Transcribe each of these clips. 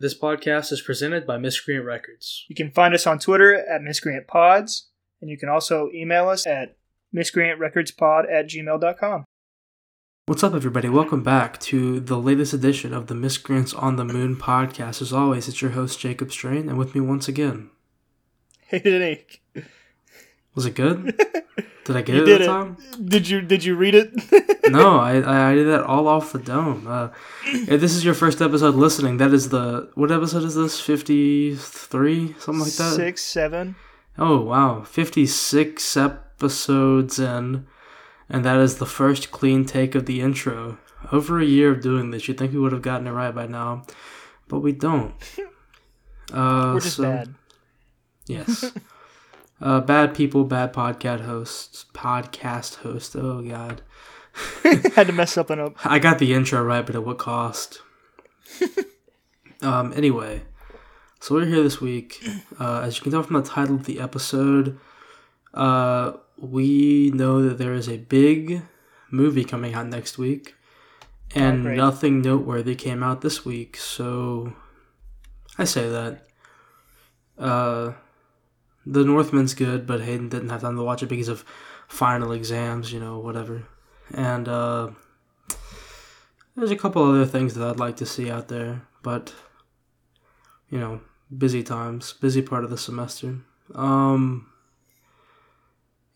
This podcast is presented by Miscreant Records. You can find us on Twitter at Miscreant Pods, and you can also email us at miscreantrecordspod at gmail.com. What's up, everybody? Welcome back to the latest edition of the Miscreants on the Moon podcast. As always, it's your host, Jacob Strain, and with me once again. Hey, Nick. Was it good? Did I get You it did that it. time? Did you did you read it? no, I, I did that all off the dome. Uh, if this is your first episode listening, that is the what episode is this? Fifty three, something like that. Six, seven. Oh wow, fifty six episodes in, and that is the first clean take of the intro. Over a year of doing this, you'd think we would have gotten it right by now, but we don't. Uh, We're just so- bad. Yes. Uh, bad people, bad podcast hosts, podcast host. Oh god. Had to mess something up. I got the intro right, but at what cost? um. Anyway, so we're here this week. Uh, as you can tell from the title of the episode, uh, we know that there is a big movie coming out next week, and Oh, nothing noteworthy came out this week. So, I say that. Uh, The Northman's good, but Hayden didn't have time to watch it because of final exams. You know, whatever. And uh, there's a couple other things that I'd like to see out there, but you know, busy times, busy part of the semester. Um,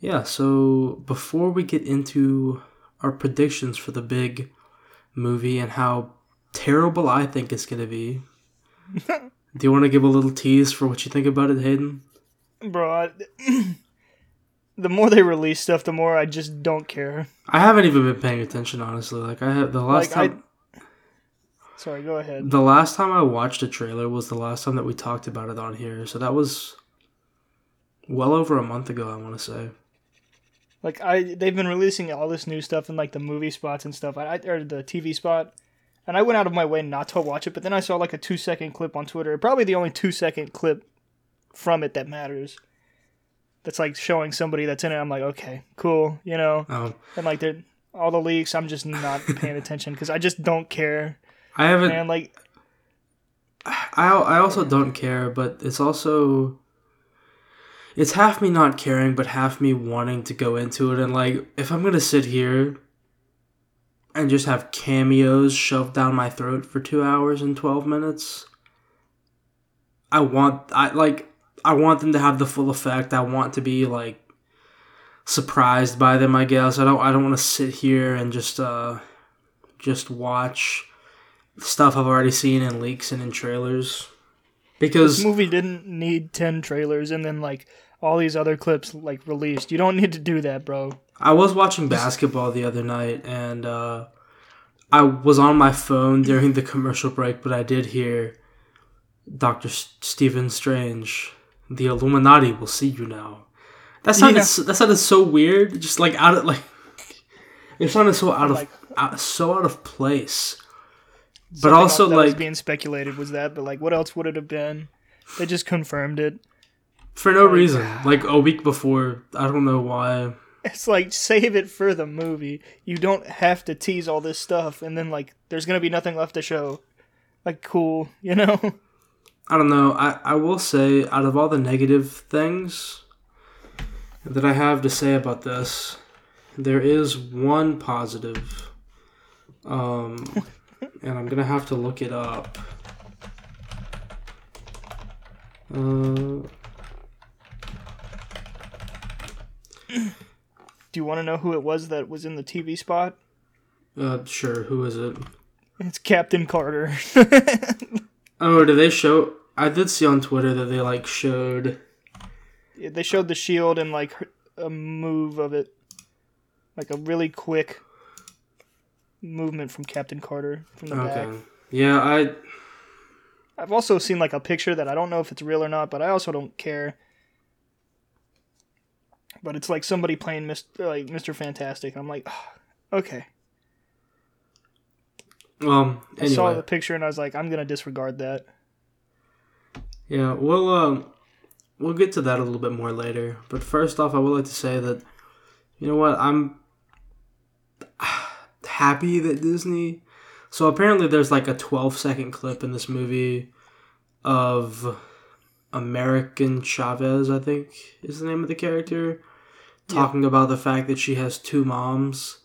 yeah. So before we get into our predictions for the big movie and how terrible I think it's gonna be, do you want to give a little tease for what you think about it, Hayden? Bro, I, the more they release stuff, the more I just don't care. I haven't even been paying attention, honestly. Like I have the last Like, I- time. Sorry, go ahead. The last time I watched a trailer was the last time that we talked about it on here. So that was well over a month ago, I want to say. Like I, they've been releasing all this new stuff in like the movie spots and stuff. I, I or the TV spot, and I went out of my way not to watch it. But then I saw like a two second clip on Twitter. Probably the only two second clip from it that matters. That's like showing somebody that's in it. I'm like, okay, cool, you know. Um, And like they're all the leaks, I'm just not paying attention because I just don't care. I haven't. And like, I I also don't care, but it's also it's half me not caring, but half me wanting to go into it. And like, if I'm gonna sit here and just have cameos shoved down my throat for two hours and twelve minutes, I want I like I want them to have the full effect. I want to be like surprised by them. I guess I don't I don't want to sit here and just uh just watch stuff I've already seen in leaks and in trailers. Because this movie didn't need ten trailers and then like all these other clips like released. You don't need to do that, bro. I was watching basketball the other night and uh, I was on my phone during the commercial break, but I did hear Doctor Stephen Strange, the Illuminati will see you now. That sounded Yeah. so, that sounded so weird, just like out of like it sounded so out of Like- out, so out of place. But also like being speculated was that, but like, what else would it have been? They just confirmed it. for no reason, ah. like a week before. I don't know why. It's like save it for the movie. You don't have to tease all this stuff, and then like, there's gonna be nothing left to show. Like, cool, you know? I don't know. I, I will say, out of all the negative things that I have to say about this, there is one positive. Um, and I'm gonna have to look it up. Uh, Do you want to know who it was that was in the TV spot? uh, sure. Who is it? It's Captain Carter. Oh, did they show? I did see on Twitter that they like showed. they showed the shield and like a move of it, like a really quick movement from Captain Carter from the back. Okay. Yeah, I. I've also seen like a picture that I don't know if it's real or not, but I also don't care. But it's like somebody playing Mr. like Mr. Fantastic. I'm like, "Ah, okay. Um. I saw the picture and I was like, I'm gonna disregard that. Yeah, we'll um, we'll get to that a little bit more later. But first off, I would like to say that, you know what, I'm happy that Disney. So apparently, there's like a 12 second clip in this movie of America Chavez, I think is the name of the character, talking about the fact that she has two moms,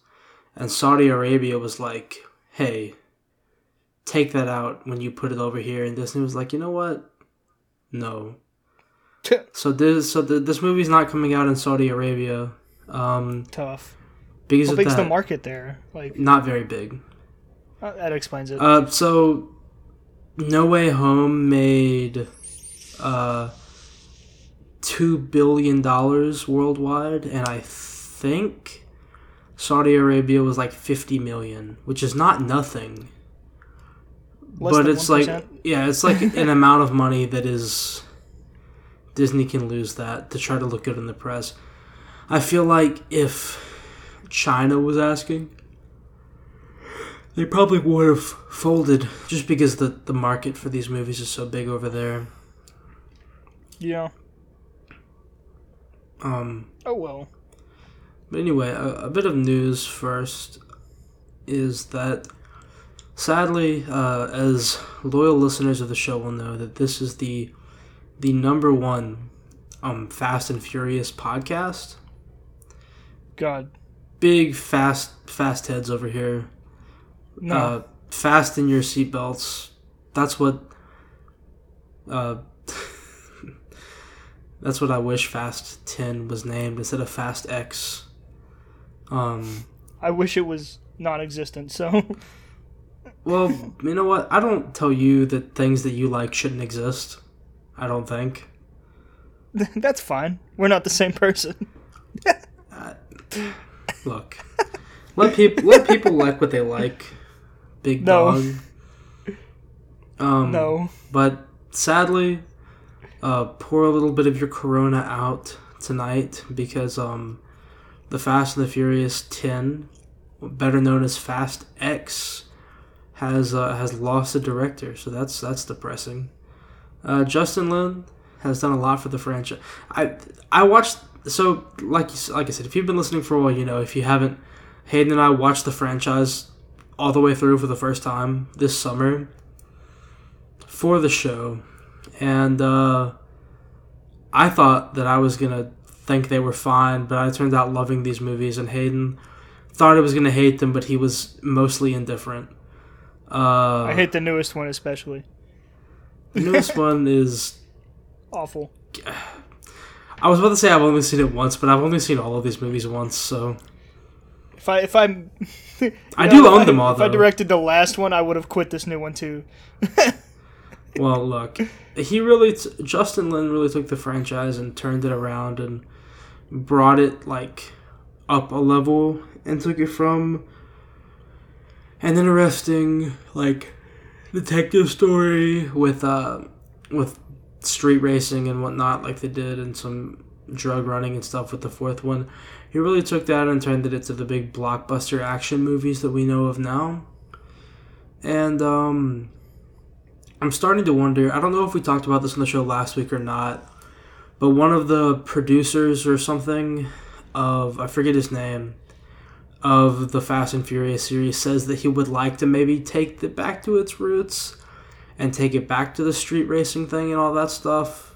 and Saudi Arabia was like, "Hey, take that out when you put it over here," and Disney was like, "You know what? No." So this so the, this movie's not coming out in Saudi Arabia. Um, Tough. because How big's that, the market there? Like not very big. uh, that explains it. Uh, so No Way Home made uh two billion dollars worldwide, and I think Saudi Arabia was like fifty million, which is not nothing. But it's like yeah, it's like an amount of money that is Disney can lose that to try to look good in the press. I feel like if China was asking, they probably would have folded just because the, the market for these movies is so big over there. yeah. Um, Oh well. But anyway, a, a bit of news first is that sadly, uh, as loyal listeners of the show will know, that this is the the number one um, Fast and Furious podcast. God. Big fast fast heads over here. No. Uh, fasten your seatbelts. That's what. Uh, that's what I wish Fast Ten was named instead of Fast X. Um. I wish it was non-existent. So Well, you know what? I don't tell you that things that you like shouldn't exist. I don't think. that's fine. We're not the same person. Look, let people let people like what they like. Big No. dog. Um, No. But sadly, uh, pour a little bit of your Corona out tonight because um, the Fast and the Furious Ten, better known as Fast X, has uh, has lost a director. So that's that's depressing. Uh, Justin Lin has done a lot for the franchise. I I watched so like you like I said, if you've been listening for a while, you know. If you haven't, Hayden and I watched the franchise all the way through for the first time this summer for the show, and uh, I thought that I was gonna think they were fine, but I turned out loving these movies, and Hayden thought I was gonna hate them, but he was mostly indifferent. Uh, I hate the newest one especially. the newest one is Awful. I was about to say I've only seen it once, but I've only seen all of these movies once, so If I if I'm, I do know, own I- them all. If I directed the last one, I would have quit this new one too. Well, look, he really t- Justin Lin really took the franchise and turned it around and brought it like up a level and took it from an interesting like detective story with uh with street racing and whatnot like they did and some drug running and stuff with the fourth one. He really took that and turned it into the big blockbuster action movies that we know of now. And um I'm starting to wonder. I don't know if we talked about this on the show last week or not, but one of the producers or something of I forget his name of the Fast and Furious series says that he would like to maybe take it back to its roots and take it back to the street racing thing and all that stuff.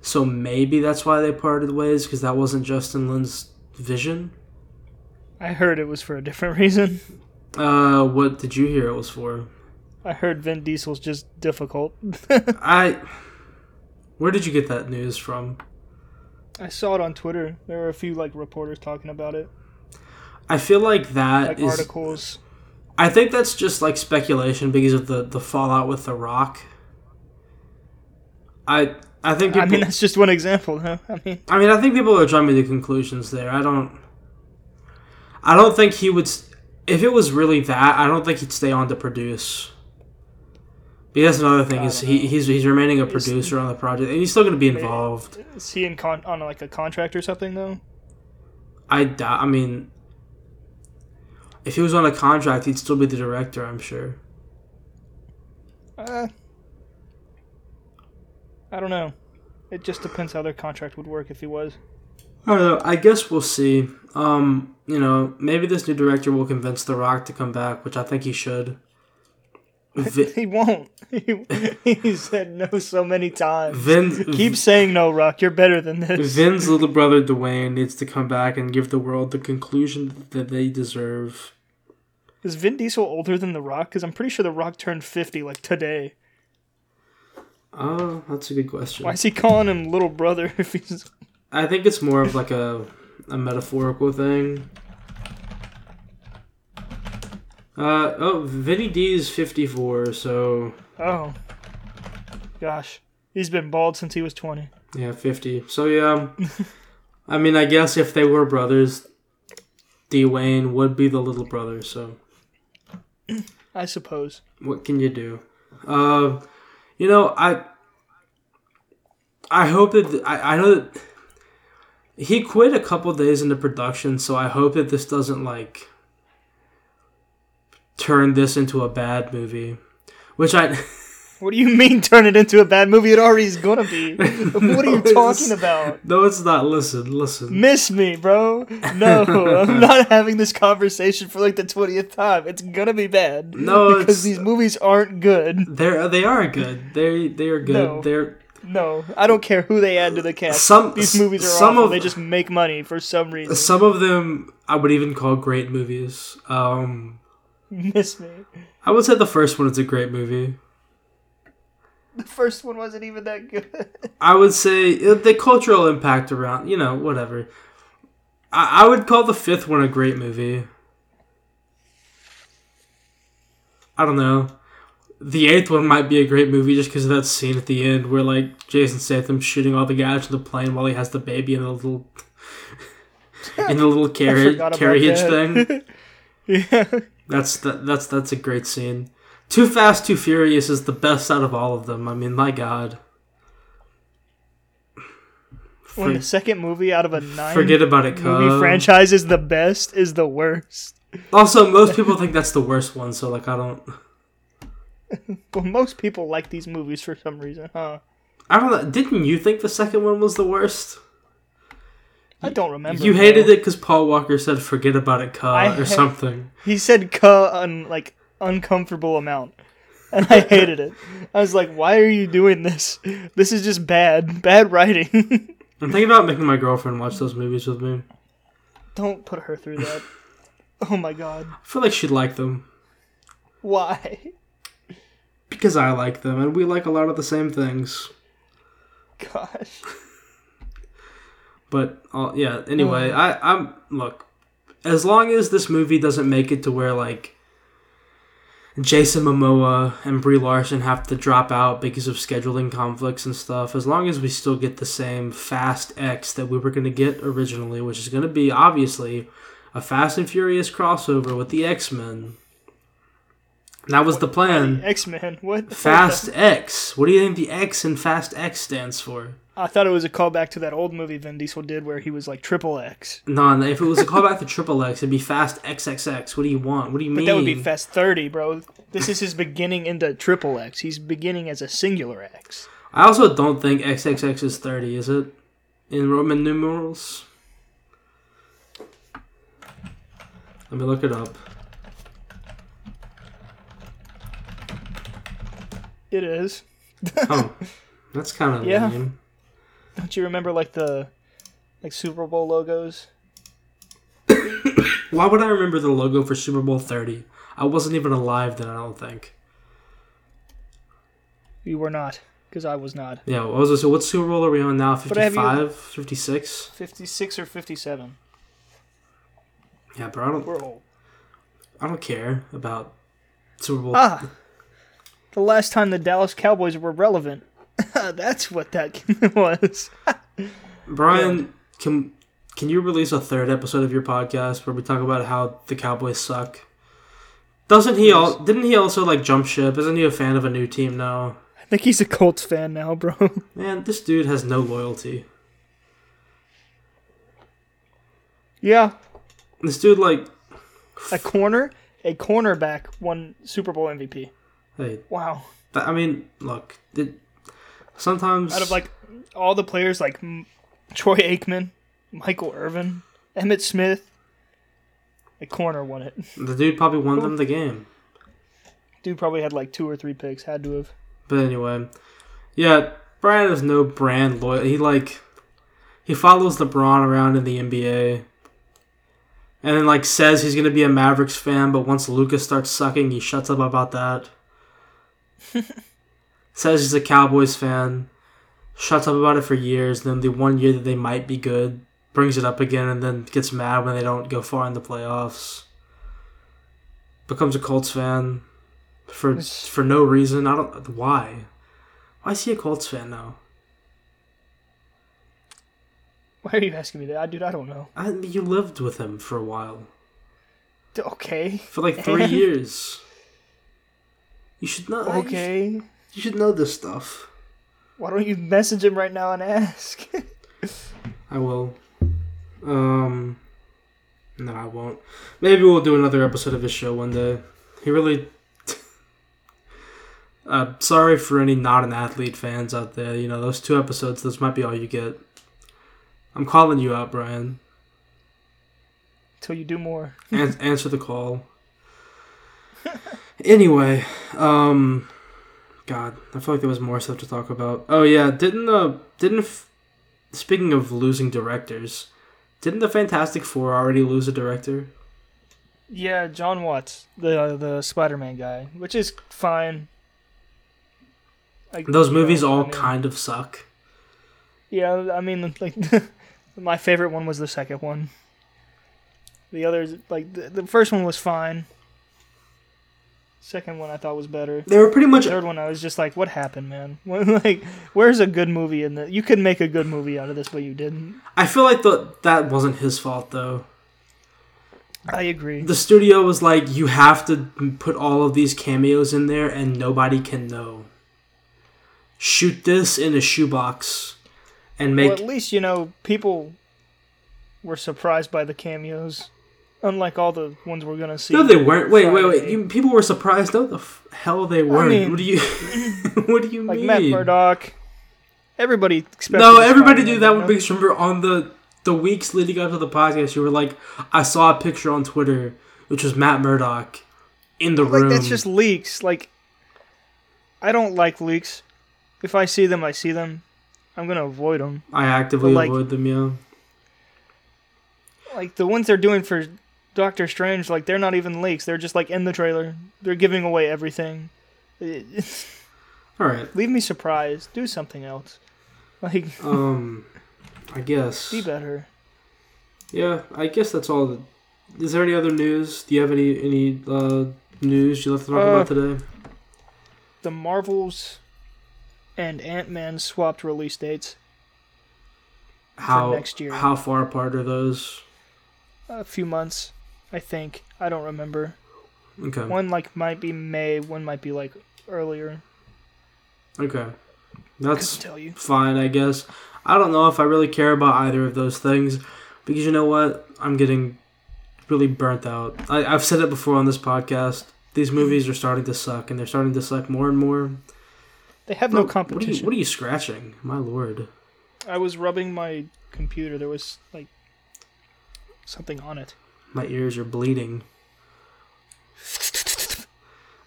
So maybe that's why they parted ways because that wasn't Justin Lin's vision. I heard it was for a different reason. Uh, what did you hear it was for? I heard Vin Diesel's just difficult. I. Where did you get that news from? I saw it on Twitter. There were a few like reporters talking about it, I feel like that like is- articles. I think that's just like speculation because of the the fallout with the Rock. I I think people, I mean, that's just one example, huh? I mean, I mean I think people are jumping to conclusions there. I don't. I don't think he would. If it was really that, I don't think he'd stay on to produce. But that's another thing is he, he's he's remaining a producer on the project, and he's still going to be involved. is he in con- on like a contract or something though? I doubt. I mean, if he was on a contract, he'd still be the director. I'm sure. Uh, I don't know. It just depends how their contract would work if he was. I don't know. I guess we'll see. Um, you know, maybe this new director will convince The Rock to come back, which I think he should. Vi- He won't. He, he said no so many times. Vin's, Keep saying no, Rock. You're better than this. Vin's little brother Dwayne needs to come back and give the world the conclusion that they deserve. Is Vin Diesel older than The Rock? Because I'm pretty sure The Rock turned 50 like today. Oh, that's a good question. Why is he calling him little brother if he's. I think it's more of like a a metaphorical thing. Uh oh, Vinny D is fifty four, so Oh. Gosh. He's been bald since he was 20. yeah, fifty. So yeah, I mean, I guess if they were brothers, Dwayne would be the little brother. So I suppose. what can you do? Uh, you know, I I hope that I I know that he quit a couple days into production, so I hope that this doesn't like turn this into a bad movie. Which I What do you mean turn it into a bad movie? It already is gonna be. What are you talking about? no, it's not. Listen, listen. Miss me, bro. No, I'm not having this conversation for like the 20th time. It's gonna be bad. No, because these movies aren't good. They're they are good. They they are good. No. They're No, I don't care who they add to the cast. Some- these movies are some awful. of- they just make money for some reason. some of them I would even call great movies. Um, Miss me. I would say the first one is a great movie. The first one wasn't even that good. I would say uh, the cultural impact around, you know, whatever. I, I would call the fifth one a great movie. I don't know. The eighth one might be a great movie just because of that scene at the end where like Jason Statham shooting all the guys from the plane while he has the baby in the little in the little carriage carriage thing. yeah. That's that, that's that's a great scene. Too Fast, Too Furious is the best out of all of them. I mean, my God. When the second movie out of a nine forget about it, movie franchise is the best, is the worst. Also, most people think that's the worst one, so like I don't, Well, most people like these movies for some reason, huh? I don't know. Didn't you think the second one was the worst? I don't remember. you hated bro. it because Paul Walker said "forget about it, cuh" I or ha- something. He said "cuh" un like uncomfortable amount, and I hated it. I was like, "Why are you doing this? This is just bad, bad writing." I'm thinking about making my girlfriend watch those movies with me. don't put her through that. Oh my god, I feel like she'd like them why? because I like them, and we like a lot of the same things. Gosh, But uh, yeah, anyway, I I'm look, as long as this movie doesn't make it to where like Jason Momoa and Brie Larson have to drop out because of scheduling conflicts and stuff, as long as we still get the same Fast X that we were going to get originally, which is going to be obviously a Fast and Furious crossover with the X-Men. That was the plan. X Men. What? Fast X. What do you think the X in Fast X stands for? I thought it was a callback to that old movie Vin Diesel did where he was like triple X. No, if it was a callback to Triple X, it'd be Fast XXX. What do you want? What do you mean? But mean? that would be Fast 30, bro. This is his beginning into triple X. He's beginning as a singular X. I also don't think XXX is 30, is it? In Roman numerals? Let me look it up. It is. Oh, that's kind of Yeah. lame. Don't you remember like the like Super Bowl logos? Why would I remember the logo for Super Bowl 30? I wasn't even alive then, I don't think. You were not, because I was not. Yeah, what was it? So what Super Bowl are we on now? But 55? 56? 56 or 57. Yeah, but I don't, We're old. I don't care about Super Bowl. Ah! The last time the Dallas Cowboys were relevant. That's what that was. Brian, can can you release a third episode of your podcast where we talk about how the Cowboys suck? Doesn't he all? Didn't he also like jump ship? Isn't he a fan of a new team now? I think he's a Colts fan now, bro. Man, this dude has no loyalty. yeah, This dude like, a corner, a cornerback won Super Bowl MVP. hey, Wow. I mean, look, it, sometimes Out of like all the players like Troy Aikman, Michael Irvin, Emmitt Smith, a corner won it. the dude probably won them the game. Dude probably had like two or three picks. Had to have. But anyway, yeah, Brian is no brand loyal. He like he follows LeBron around in the NBA, and then like says he's gonna be a Mavericks fan, but once Lucas starts sucking, he shuts up about that. says he's a Cowboys fan, shuts up about it for years. Then the one year that they might be good, brings it up again, and then gets mad when they don't go far in the playoffs. Becomes a Colts fan for It's- for no reason. I don't why. Why is he a Colts fan now? Why are you asking me that, I, dude? I don't know. I you lived with him for a while, Okay. for like three And? years. You should not. Okay. You should know this stuff. Why don't you message him right now and ask? I will. Um. No, I won't. Maybe we'll do another episode of his show one day. He really. uh, sorry for any not an athlete fans out there. You know, those two episodes, those might be all you get. I'm calling you out, Brian. Till you do more. An- answer the call. Anyway, um, God, I feel like there was more stuff to talk about. Oh yeah, didn't uh didn't f- speaking of losing directors, didn't the Fantastic Four already lose a director? Yeah, Jon Watts, the the Spider-Man guy, which is fine. Like, Those movies know, all I mean- kind of suck. Yeah, I mean, like my favorite one was the second one. The others, like the, the first one was fine. Second one I thought was better. They were pretty much The Third one I was just like, what happened, man? like, where's a good movie in the? You could make a good movie out of this, but you didn't. I feel like the that wasn't his fault though. I agree. The studio was like, you have to put all of these cameos in there, and nobody can know. Shoot this in a shoebox, and make well, at least you know people were surprised by the cameos, unlike all the ones we're gonna see. No, they weren't. Wait, wait, wait. You, people were surprised. No, the f- hell they weren't. mean- what do you? what do you like mean? Matt Murdock. Everybody expected. no, everybody knew that you one know? because remember on the the weeks leading up to the podcast, you were like, I saw a picture on Twitter, which was Matt Murdock in the Like room. that's just leaks. Like, I don't like leaks. If I see them, I see them. I'm gonna avoid them. I actively like- avoid them. Yeah. Like the ones they're doing for Doctor Strange, like they're not even leaks. They're just like in the trailer. They're giving away everything. All right. leave me surprised. Do something else. Like, Um, I guess. be better. Yeah, I guess that's all. The, is there any other news? Do you have any any uh, news you left to talk Uh, about today? The Marvels and Ant Man swapped release dates. How next year. how far apart are those? A few months, I think. I don't remember. Okay. One like might be May. One might be like earlier. Okay. That's tell you. fine, I guess. I don't know if I really care about either of those things because you know what? I'm getting really burnt out. I, I've said it before on this podcast. These mm-hmm. movies are starting to suck, and they're starting to suck more and more. They have Bro, no What are, you, competition. what are you scratching? My lord. I was rubbing my computer. There was like something on it. My ears are bleeding.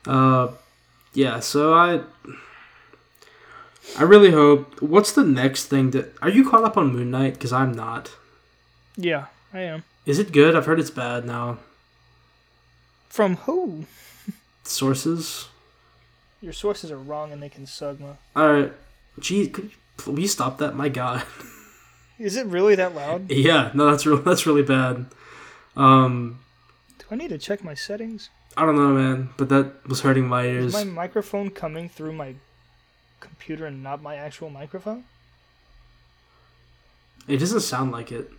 Uh, yeah. So I, I really hope. What's the next thing that? Are you caught up on Moon Knight? Because I'm not. Yeah, I am. Is it good? I've heard it's bad now. From who? Sources. Your sources are wrong and they can sugma. All right. Gee, could you please stop that? My God. Is it really that loud? yeah. No, that's real. That's really bad. Um, Do I need to check my settings? I don't know, man, but that was hurting my ears. Is my microphone coming through my computer and not my actual microphone? It doesn't sound like it,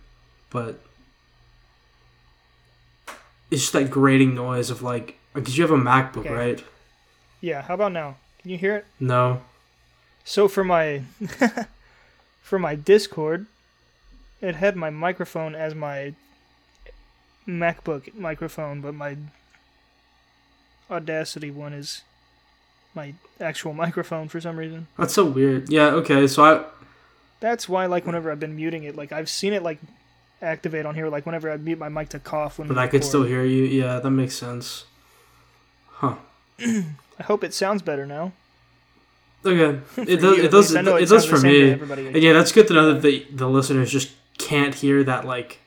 but it's just that grating noise of like. Because you have a MacBook, Okay. right? Yeah, how about now? Can you hear it? No. So for my for my Discord, it had my microphone as my MacBook microphone, but my Audacity one is my actual microphone for some reason. That's so weird. Yeah. Okay. So I. That's why, like, whenever I've been muting it, like I've seen it like activate on here, like whenever I mute my mic to cough when. But I could still hear you. Yeah, that makes sense. Huh. I hope it sounds better now. Okay, it does. you, It does. It, it does for me. And yeah, that's good to know that the the listeners just can't hear that like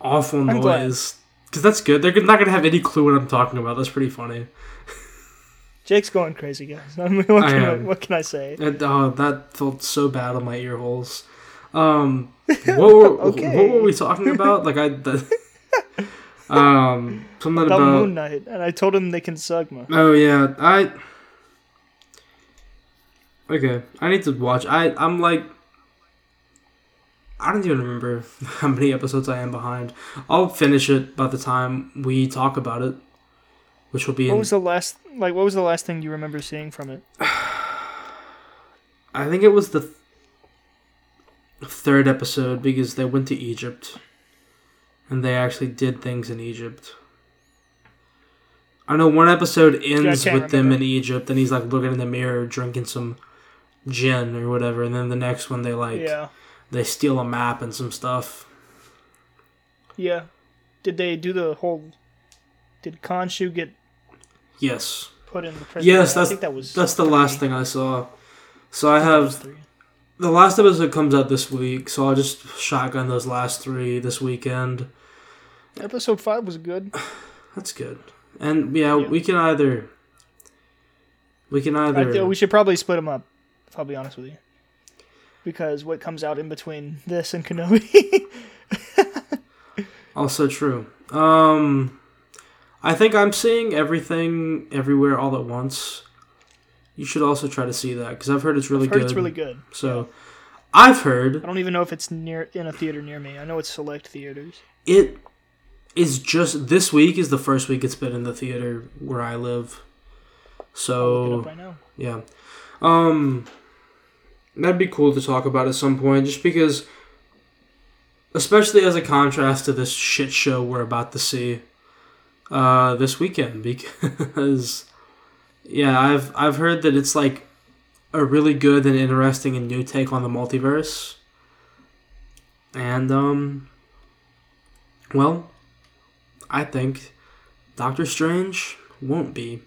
awful I'm noise. Because that's good. They're not gonna have any clue what I'm talking about. That's pretty funny. Jake's going crazy, guys. I mean, what, can I, am. what can I say? Oh, that felt so bad on my ear holes. Um, what were Okay. what were we talking about? Like I, the, um, something About about. Moon Knight, and I told him they can suck me. Oh yeah, I. Okay, I need to watch. I I'm like. I don't even remember how many episodes I am behind. I'll finish it by the time we talk about it, which will be What in. was the last like? What was the last thing you remember seeing from it? I think it was the th- third episode because they went to Egypt, and they actually did things in Egypt. I know one episode ends can't with them remember. in Egypt, and he's like looking in the mirror, drinking some gin or whatever, and then the next one they like yeah, they steal a map and some stuff. yeah. Did they do the whole? Did Khonshu get Yes, put in the prison? Yes, I that's- think that was that's the last thing I saw. So I was have the last episode comes out this week, so I'll just shotgun those last three this weekend. Episode five was good. That's good. And yeah, Yeah. we can either we can I either think we should probably split them up. If I'll be honest with you, because what comes out in between this and Kenobi? also true. Um I think I'm seeing everything everywhere all at once. You should also try to see that because I've heard it's really I've heard good. it's really good. So I've heard I don't even know if it's near in a theater near me. I know it's select theaters. it is just this week is the first week it's been in the theater where I live. So look it up right now. Yeah. Um that'd be cool to talk about at some point just because especially as a contrast to this shit show we're about to see uh this weekend because yeah, I've I've heard that it's like a really good and interesting and new take on the multiverse. And um well, I think Doctor Strange won't be.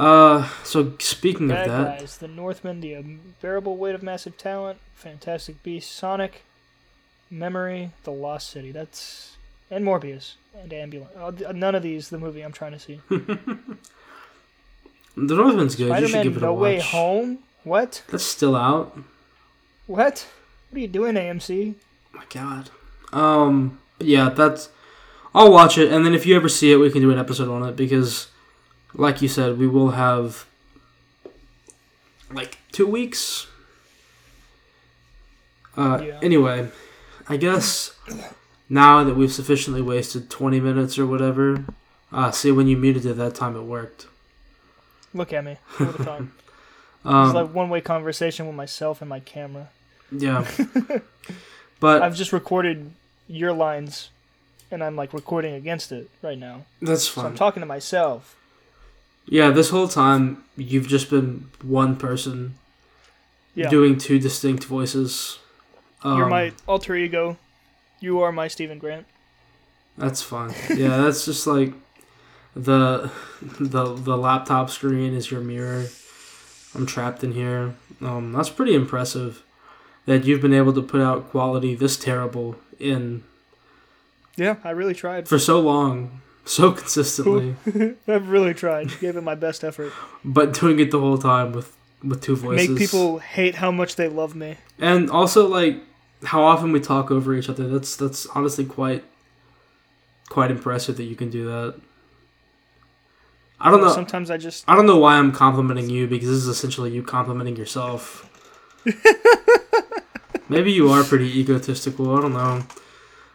Uh so speaking Bad of that, guys, the Northman, the unbearable weight of massive talent, Fantastic Beast, Sonic, Memory, The Lost City. That's and Morbius and Ambulance. Oh, none of these the movie I'm trying to see. The Northman's good. you should give it No a watch. Way Home. What? That's still out. What? What are you doing, AMC? my god. Um. but Yeah, that's. I'll watch it, and then if you ever see it, we can do an episode on it because, like you said, we will have like two weeks. Uh. Yeah. Anyway, I guess now that we've sufficiently wasted twenty minutes or whatever. Uh, see, when you muted it that time, it worked. Look at me all the time. Um, it's like one-way conversation with myself and my camera. yeah. but I've just recorded your lines, and I'm like recording against it right now. that's So fine. I'm talking to myself. Yeah, this whole time you've just been one person Yeah. doing two distinct voices. Um, You're my alter ego. You are my Steven Grant. That's fine. Yeah, that's just like the the the laptop screen is your mirror. I'm trapped in here. Um, that's pretty impressive that you've been able to put out quality this terrible in Yeah, I really tried. for so long, so consistently, I've really tried. Gave it my best effort. but doing it the whole time with with two voices. Make people hate how much they love me. and also like how often we talk over each other that's that's honestly quite quite impressive that you can do that i don't know Sometimes I just i don't know why i'm complimenting you because this is essentially you complimenting yourself maybe you are pretty egotistical i don't know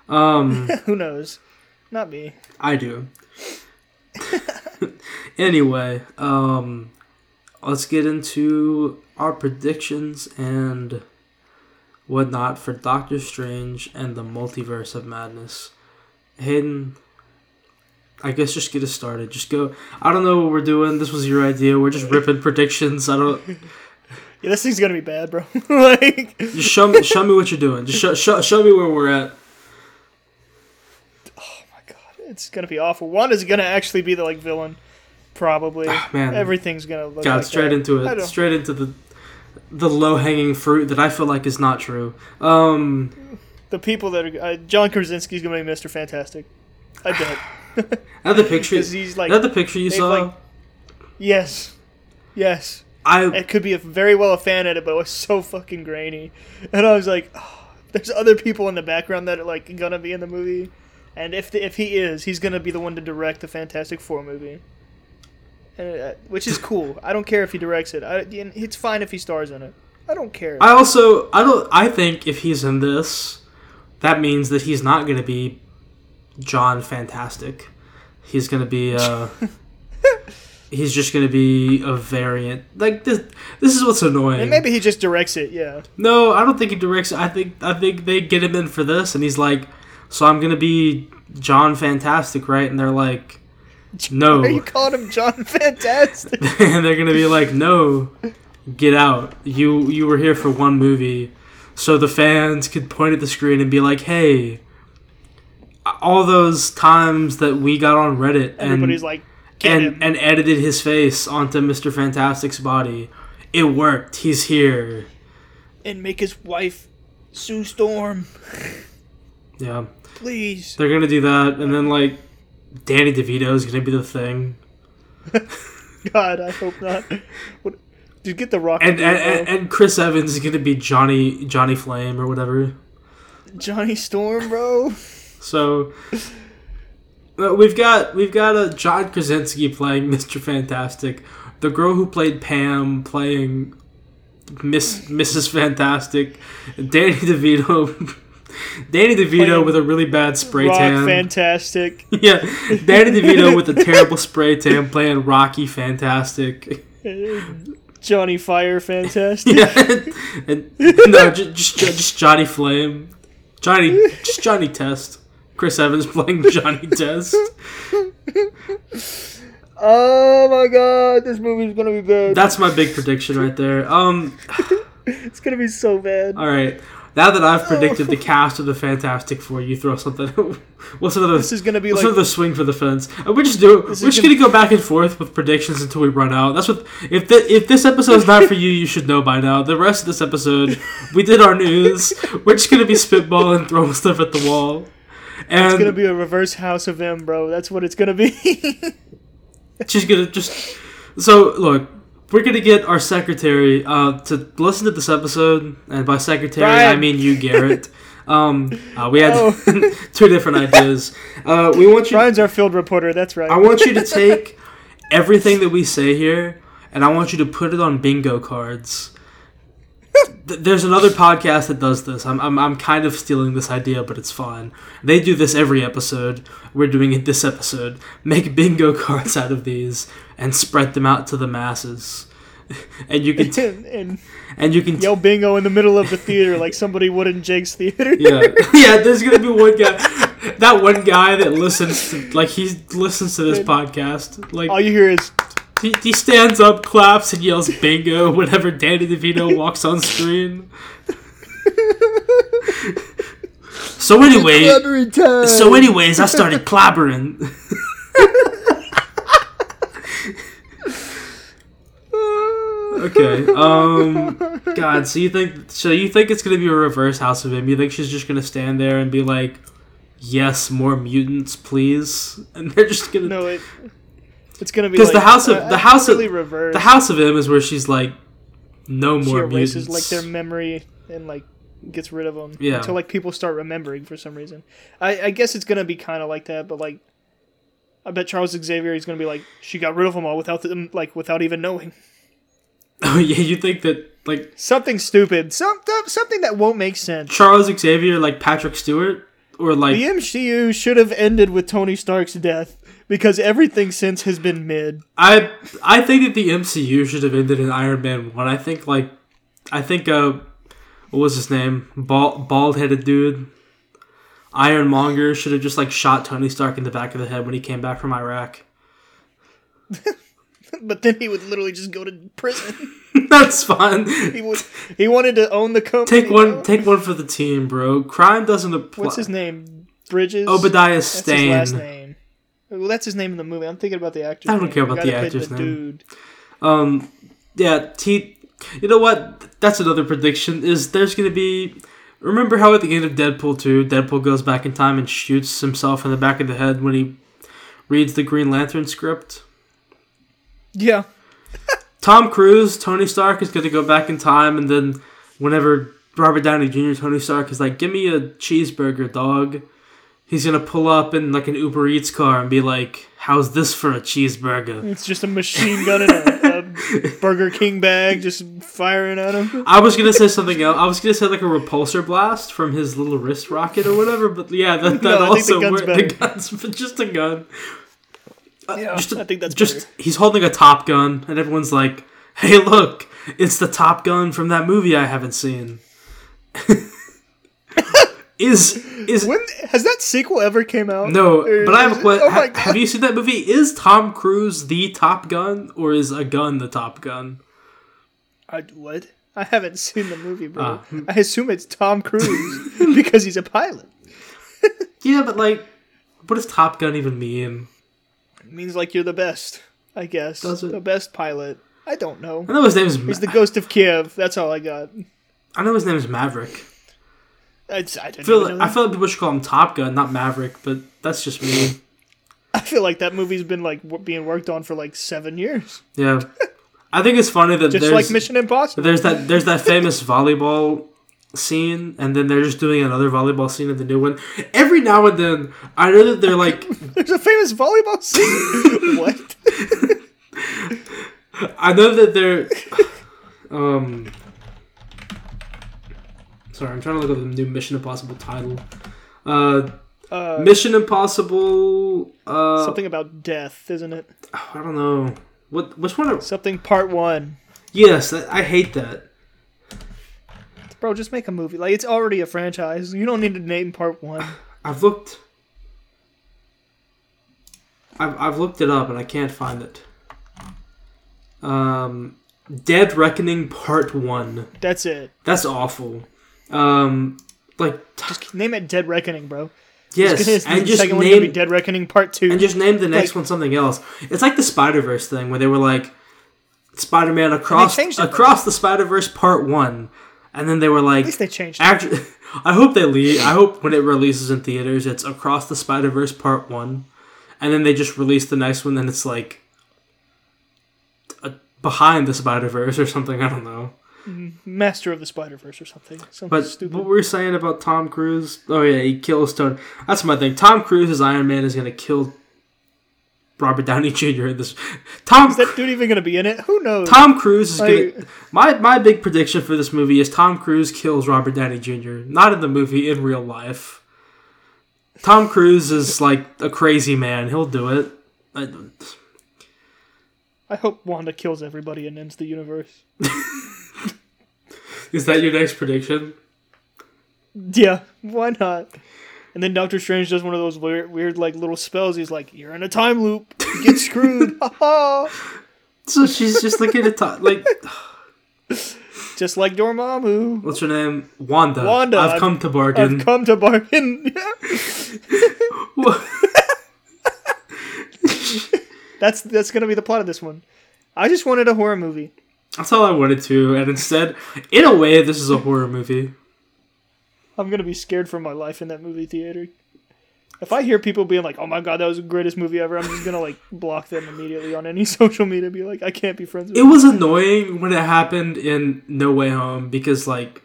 um who knows. Not me. i do anyway um let's get into our predictions and whatnot for Doctor Strange and the Multiverse of Madness. Hayden, I guess just get us started. Just go. I don't know what we're doing. This was your idea. We're just ripping predictions. I don't. Yeah, this thing's gonna be bad, bro. like, Just show me. Show me what you're doing. Just show, show, show me where we're at. Oh it's gonna be awful. Wanda's gonna actually be the like villain, Probably. Ah, man. Everything's gonna look Got like straight that. into it. Straight into the the low hanging fruit that I feel like is not true. Um, The people that are uh, John Krasinski's gonna be Mr. Fantastic. I bet. another picture. He's like, another picture you saw. like- yes, yes. I It could be a, very well a fan edit, but it was so fucking grainy. And I was like, oh, there's other people in the background that are like gonna be in the movie, and if the, if he is, he's gonna be the one to direct the Fantastic Four movie. And, uh, which is cool. I don't care if he directs it. I, it's fine if he stars in it. I don't care. I also I don't I think if he's in this, that means that he's not gonna be John Fantastic. He's gonna be uh he's just gonna be a variant. Like this this is what's annoying. and maybe he just directs it. Yeah. No, I don't think he directs it. I think I think they get him in for this and he's like, So I'm gonna be John Fantastic, right? And they're like No Are you calling him John Fantastic? and they're gonna be like, "No, get out! You you were here for one movie." So the fans could point at the screen and be like, "Hey, all those times that we got on Reddit and like, and him. and edited his face onto Mister Fantastic's body, it worked. He's here." and make his wife Sue Storm, Yeah, please. they're gonna do that, and then like Danny DeVito is gonna be the thing, God, I hope not. What, dude, get the rock. and and, and, and Chris Evans is gonna be Johnny Johnny Flame or whatever. Johnny Storm, bro. So uh, we've got we've got a John Krasinski playing Mr. Fantastic, the girl who played Pam playing Miss Mrs. Fantastic, Danny DeVito. Danny DeVito with a really bad spray Rock tan. fantastic. yeah, Danny DeVito with a terrible spray tan playing Rocky Fantastic. Johnny Fire fantastic. Yeah, and, no, just, just just Johnny Flame, Johnny just Johnny Test. Chris Evans playing Johnny Test. Oh my god, this movie's gonna be bad. That's my big prediction right there. Um, It's gonna be so bad. all right. Now that I've predicted the cast of the Fantastic Four, you throw something. what's another? This is gonna be What's like another swing for the fence? We're just doing. We're just gonna go back and forth with predictions until we run out. That's what. If the, if this episode's not for you, you should know by now. The rest of this episode, we did our news. We're just gonna be spitballing, throwing stuff at the wall, and it's gonna be a reverse House of M, bro. That's what it's gonna be. she's gonna just. So look, we're gonna get our secretary uh, to listen to this episode, and by secretary I mean you, Garrett. Um, uh, we had Oh. two different ideas. Uh, we want you. Brian's our field reporter. That's right. I want you to take everything that we say here, and I want you to put it on bingo cards. Th- There's another podcast that does this. I'm, I'm, I'm kind of stealing this idea, but it's fine. They do this every episode. We're doing it this episode. Make bingo cards out of these and spread them out to the masses. And you can t- and, and and you can t- yell bingo in the middle of the theater like somebody would in Jake's theater. yeah yeah. There's gonna be one guy, that one guy that listens to like he listens to this podcast. Like All you hear is He, he stands up, claps, and yells bingo whenever Danny DeVito walks on screen. So anyway, so anyways, I started clobbering. Okay. Um. God. So you think? So you think it's gonna be a reverse House of M? You think she's just gonna stand there and be like, "Yes, more mutants, please," and they're just gonna. no, it. It's gonna be 'Cause like, the House of- uh, the House of- reverse. The House of M is where she's like, "No she more erases mutants." like their memory and like gets rid of them Yeah. until like people start remembering for some reason. I, I guess it's gonna be kind of like that, but like. I bet Charles Xavier is gonna be like she got rid of them all without them like without even knowing oh yeah, you think that like something stupid, some something that won't make sense. Charles Xavier, like Patrick Stewart, or like The MCU should have ended with Tony Stark's death because everything since has been mid. I I think that the MCU should have ended in Iron Man one. I think like I think uh what was his name? Bald bald headed dude. Ironmonger should have just like shot Tony Stark in the back of the head when he came back from Iraq. But then he would literally just go to prison. That's fine. he would. He wanted to own the company. Take one bro. take one for the team, bro. Crime doesn't apply. What's his name? Bridges. Obadiah Stane. That's his last name. Well, that's his name in the movie. I'm thinking about the actor. I don't care about the guy that played actor's name. Dude. Um, yeah, he. You know what? That's another prediction. Is there's gonna be. Remember how at the end of Deadpool 2, Deadpool goes back in time and shoots himself in the back of the head when he reads the Green Lantern script? Yeah. Tom Cruise, Tony Stark is gonna go back in time, and then whenever Robert Downey Jr., Tony Stark is like, "Give me a cheeseburger, dog," he's gonna pull up in like an Uber Eats car and be like, "How's this for a cheeseburger?" It's just a machine gun in a, a Burger King bag, just firing at him. I was gonna say something else. I was gonna say like a repulsor blast from his little wrist rocket or whatever, but yeah, that, that No, think the also gun's worked. The guns, but just a gun. Uh, Yeah, just I think that's just better. he's holding a Top Gun, and everyone's like, "Hey, look, it's the Top Gun from that movie I haven't seen." is is When has that sequel ever came out? no? Or But I have a question. Oh have you seen that movie? Is Tom Cruise the Top Gun, or is a gun the Top Gun? I, what? I haven't seen the movie, bro. Ah. I assume it's Tom Cruise because he's a pilot. Yeah, but like, what does Top Gun even mean? Means like you're the best, I guess. Does it? The best pilot. I don't know. I know his name is. He's the ghost of Kiev. That's all I got. I know his name is Maverick. I, feel, know I feel like people should call him Top Gun, not Maverick, but that's just me. I feel like that movie's been like w- being worked on for like seven years, Yeah, I think it's funny that just there's like Mission Impossible. there's that there's that famous volleyball scene, and then they're just doing another volleyball scene in the new one. Every now and then, I know that they're like, There's a famous volleyball scene. what? I know that they're, um. Sorry, I'm trying to look up the new Mission Impossible title. Uh, Uh, Mission Impossible. Uh, something about death, isn't it? I don't know. What? Which one? Are, Something Part One. yes, I, I hate that. Bro, just make a movie. Like it's already a franchise. You don't need to name Part One. I've looked. I've I've looked it up and I can't find it. Um, Dead Reckoning Part One. That's it. That's awful. Um, like t- Just name it Dead Reckoning, bro. yes, and just second name Dead Reckoning Part Two. and just name the next Like- one something else. It's like the Spider Verse thing where they were like Spider Man across across the Spider Verse Part One, and then they were like At least they changed. Actually, I hope they leave. I hope when it releases in theaters, it's Across the Spider Verse Part One, and then they just release the next one, and it's like behind the Spider Verse or something. I don't know. Mm-hmm. Master of the Spider Verse or something. Something But stupid. what were we saying about Tom Cruise? Oh yeah, he kills Tony. That's my thing. Tom Cruise as Iron Man is gonna kill Robert Downey Jr. in this. Tom Is that dude even gonna be in it? Who knows? Tom Cruise is Like- gonna. My my big prediction for this movie is Tom Cruise kills Robert Downey Jr. Not in the movie, in real life. Tom Cruise is like a crazy man. He'll do it. I, I hope Wanda kills everybody and ends the universe. is that your next prediction? Yeah, why not? And then Doctor Strange does one of those weird, weird like little spells. He's like, "You're in a time loop. You get screwed." So she's just like in a to- like Just like Dormammu. what's her name? Wanda. Wanda, I've I've- come to bargain. I've come to bargain. that's that's gonna be the plot of this one. I just wanted a horror movie. That's all I wanted to, and instead, in a way, this is a horror movie. I'm gonna be scared for my life in that movie theater. If I hear people being like, "Oh my god, that was the greatest movie ever," I'm just gonna like block them immediately on any social media. And be like, I can't be friends with. It was annoying when it happened in No Way Home because, like,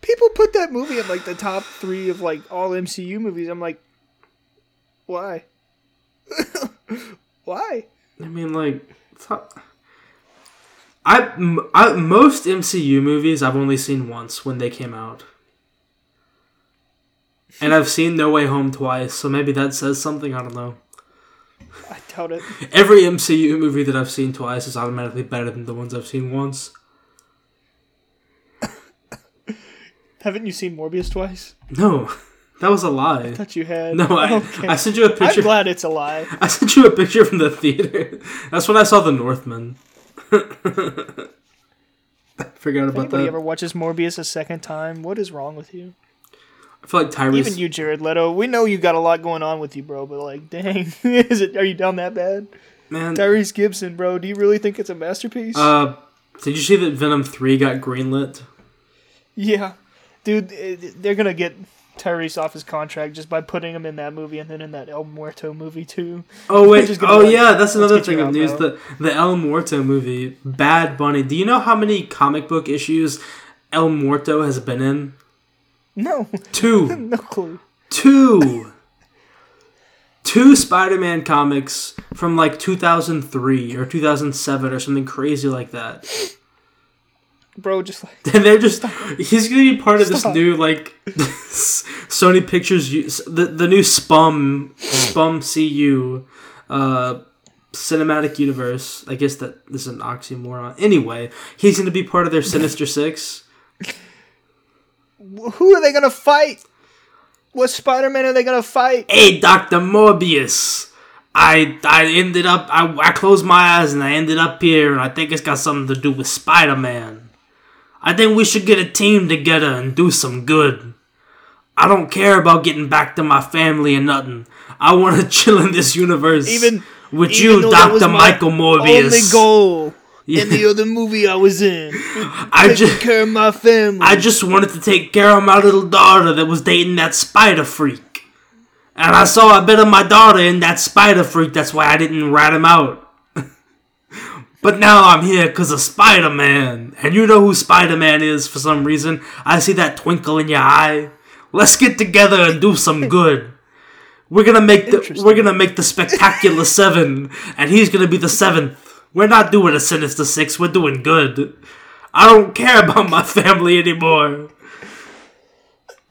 People put that movie in like the top three of like all MCU movies. I'm like, why? why? I mean, like, not- I most MCU movies I've only seen once when they came out, and I've seen No Way Home twice, so maybe that says something. I don't know. I doubt it. Every MCU movie that I've seen twice is automatically better than the ones I've seen once. Haven't you seen Morbius twice? No, that was a lie. I thought you had. No, I, Okay. I sent you a I'm glad it's a lie. I sent you a picture from the theater. That's when I saw the Northman. Forgot If about anybody that. ever watches Morbius a second time, what is wrong with you? I feel like Tyrese. Even you, Jared Leto, we know you got a lot going on with you, bro. But like, dang, is it? Are you down that bad? man. Tyrese Gibson, bro. Do you really think it's a masterpiece? Uh, did you see that Venom three got greenlit? yeah, dude, they're gonna get Tyrese off his contract just by putting him in that movie and then in that El Muerto movie too. Oh wait, oh like, yeah, that's another thing of news. bro." The the El Muerto movie, Bad Bunny. Do you know how many comic book issues El Muerto has been in? No, Two, no clue. two, two Spider-Man comics from like 2003 or 2007 or something crazy like that. Bro, just like And they're just he's gonna be part of this new like Sony Pictures the the new Spum Spum CU uh cinematic universe. I guess that this is an oxymoron. Anyway, he's gonna be part of their Sinister Six. Who are they gonna fight? What Spider Man are they gonna fight? Hey, Doctor Morbius. I I ended up I, I closed my eyes and I ended up here and I think it's got something to do with Spider Man. I think we should get a team together and do some good. I don't care about getting back to my family and nothing. I want to chill in this universe Even- with even you, Doctor my Michael Morbius. Only goal Yeah. in the other movie I was in. I just care of my family. I just wanted to take care of my little daughter that was dating that spider freak. And I saw a bit of my daughter in that spider freak, that's why I didn't rat him out. but now I'm here because of Spider Man. And you know who Spider Man is for some reason. I see that twinkle in your eye. Let's get together and do some good. We're gonna make the we're gonna make the spectacular seven, and he's gonna be the seventh. We're not doing a sinister six. We're doing good. I don't care about my family anymore.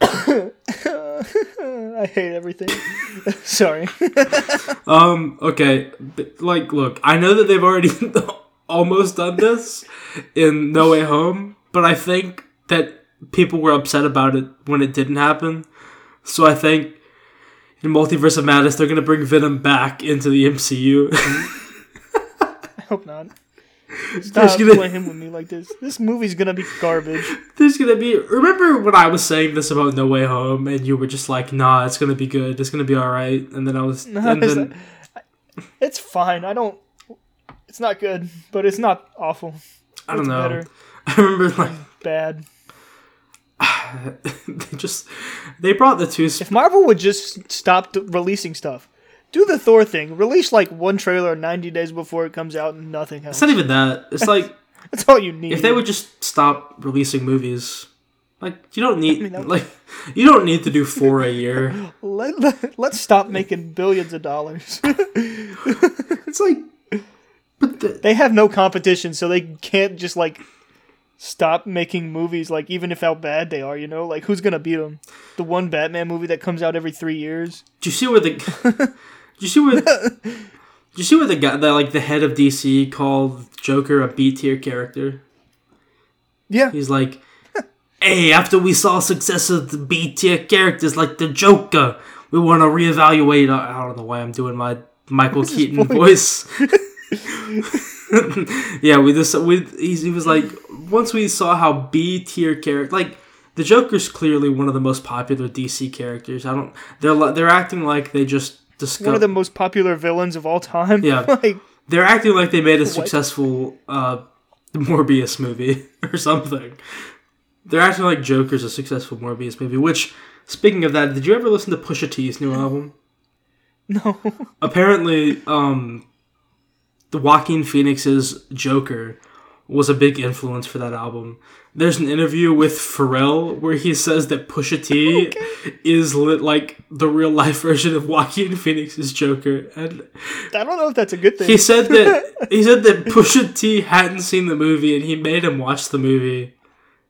I hate everything. Sorry. Um. Okay. but, Like, look. I know that they've already almost done this in No Way Home, but I think that people were upset about it when it didn't happen. So I think in Multiverse of Madness they're gonna bring Venom back into the MCU. I hope not. Stop gonna- playing with me like this. This movie's gonna be garbage. There's gonna be. Remember when I was saying this about No Way Home, and you were just like, "Nah, it's gonna be good. It's gonna be all right." And then I was, No, and it's then It's fine. I don't. It's not good, but it's not awful. I don't It's know. better. I remember like Bad. they just they brought the two. Sp- If Marvel would just stop releasing stuff, do the Thor thing. Release like one trailer 90 days before it comes out and nothing else. it's not even that. It's like That's all you need. if they would just stop releasing movies. Like you don't need mean, that- like you don't need to do four a year. let, let, let's stop making billions of dollars. It's like, but the, they have no competition, so they can't just like stop making movies. Like even if how bad they are, you know, like who's gonna beat them? The one Batman movie that comes out every three years. do you see where the? Do you see where? Do you see where the guy, the like the head of DC called Joker a B tier character? Yeah, He's like, hey, after we saw success of the B tier characters like the Joker, we want to reevaluate. I don't know why I'm doing my Michael Keaton voice. yeah, we just we he's, he was like once we saw how B tier character like the Joker's clearly one of the most popular DC characters. I don't they're they're acting like they just one of the most popular villains of all time. Yeah. like they're acting like they made a successful uh, Morbius movie or something. They're acting like Joker's a successful Morbius movie. Which, speaking of that, did you ever listen to Pusha T's new album? no. Apparently, um, the Joaquin Phoenix's Joker was a big influence for that album. There's an interview with Pharrell where he says that Pusha T is lit like the real life version of Joaquin Phoenix's Joker, and I don't know if that's a good thing. he said that he said that Pusha T hadn't seen the movie and he made him watch the movie.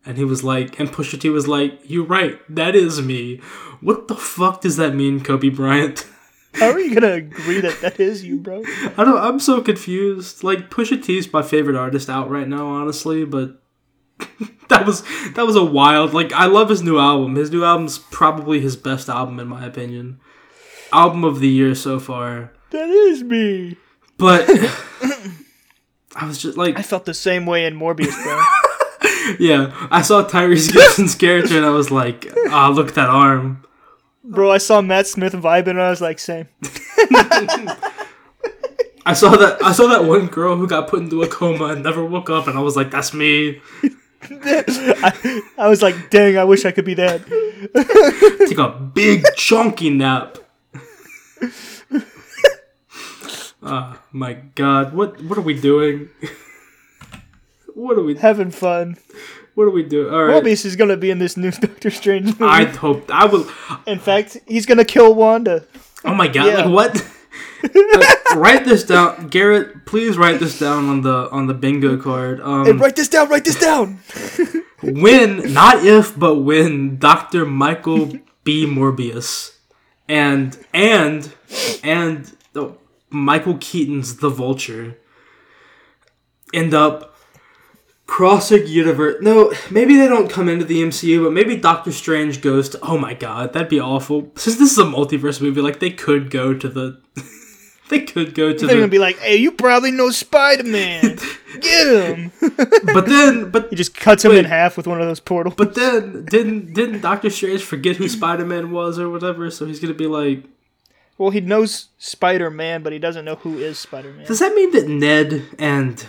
And he was like, and Pusha T was like, "You're right, that is me." What the fuck does that mean, Kobe Bryant? How are you gonna agree that that is you, bro? I don't. I'm so confused. Like Pusha T's my favorite artist out right now, honestly. But that was that was a wild. Like I love his new album. His new album's probably his best album in my opinion. Album of the year so far. That is me. But I was just like, I felt the same way in Morbius, bro. yeah, I saw Tyrese Gibson's character and I was like, ah, look at that arm. Bro, I saw Matt Smith vibing and I was like, same. I saw that I saw that one girl who got put into a coma and never woke up, and I was like, "That's me." I, I was like, dang, I wish I could be that. Take a big chunky nap. Oh my god, what what are we doing? what are we Having fun. What do we do? All right. Morbius is gonna be in this new Doctor Strange movie. I hope I will. in fact, he's gonna kill Wanda. Oh my god! Yeah. Like what? Like, write this down, Garrett. Please write this down on the on the bingo card. Hey, Um, write this down. Write this down. when, not if, but when Doctor Michael B. Morbius and and and oh, Michael Keaton's The Vulture end up crossing universe. No, maybe they don't come into the MCU, but maybe Doctor Strange goes to. Oh my god, that'd be awful. Since this is a multiverse movie, like they could go to the. they could go to They're gonna be like, "Hey, you probably know Spider Man. Get him." But then, but he just cuts him in half with one of those portals. But then didn't didn't Doctor Strange forget who Spider Man was or whatever? So he's gonna be like, well, he knows Spider Man, but he doesn't know who is Spider Man. does that mean that Ned and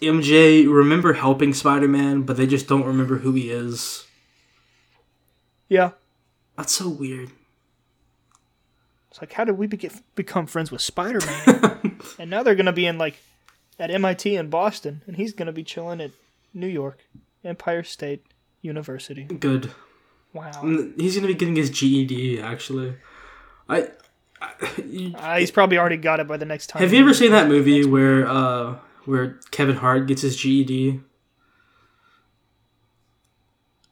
MJ remember helping Spider Man, but they just don't remember who he is? Yeah. That's so weird. It's like, how did we be- become friends with Spider Man? and now they're gonna be in like at MIT in Boston, and he's gonna be chilling at New York, Empire State University. Good. Wow. He's gonna be getting his GED. Actually, I. I you- Uh, he's probably already got it by the next time. have you ever seen that movie where uh where Kevin Hart gets his GED?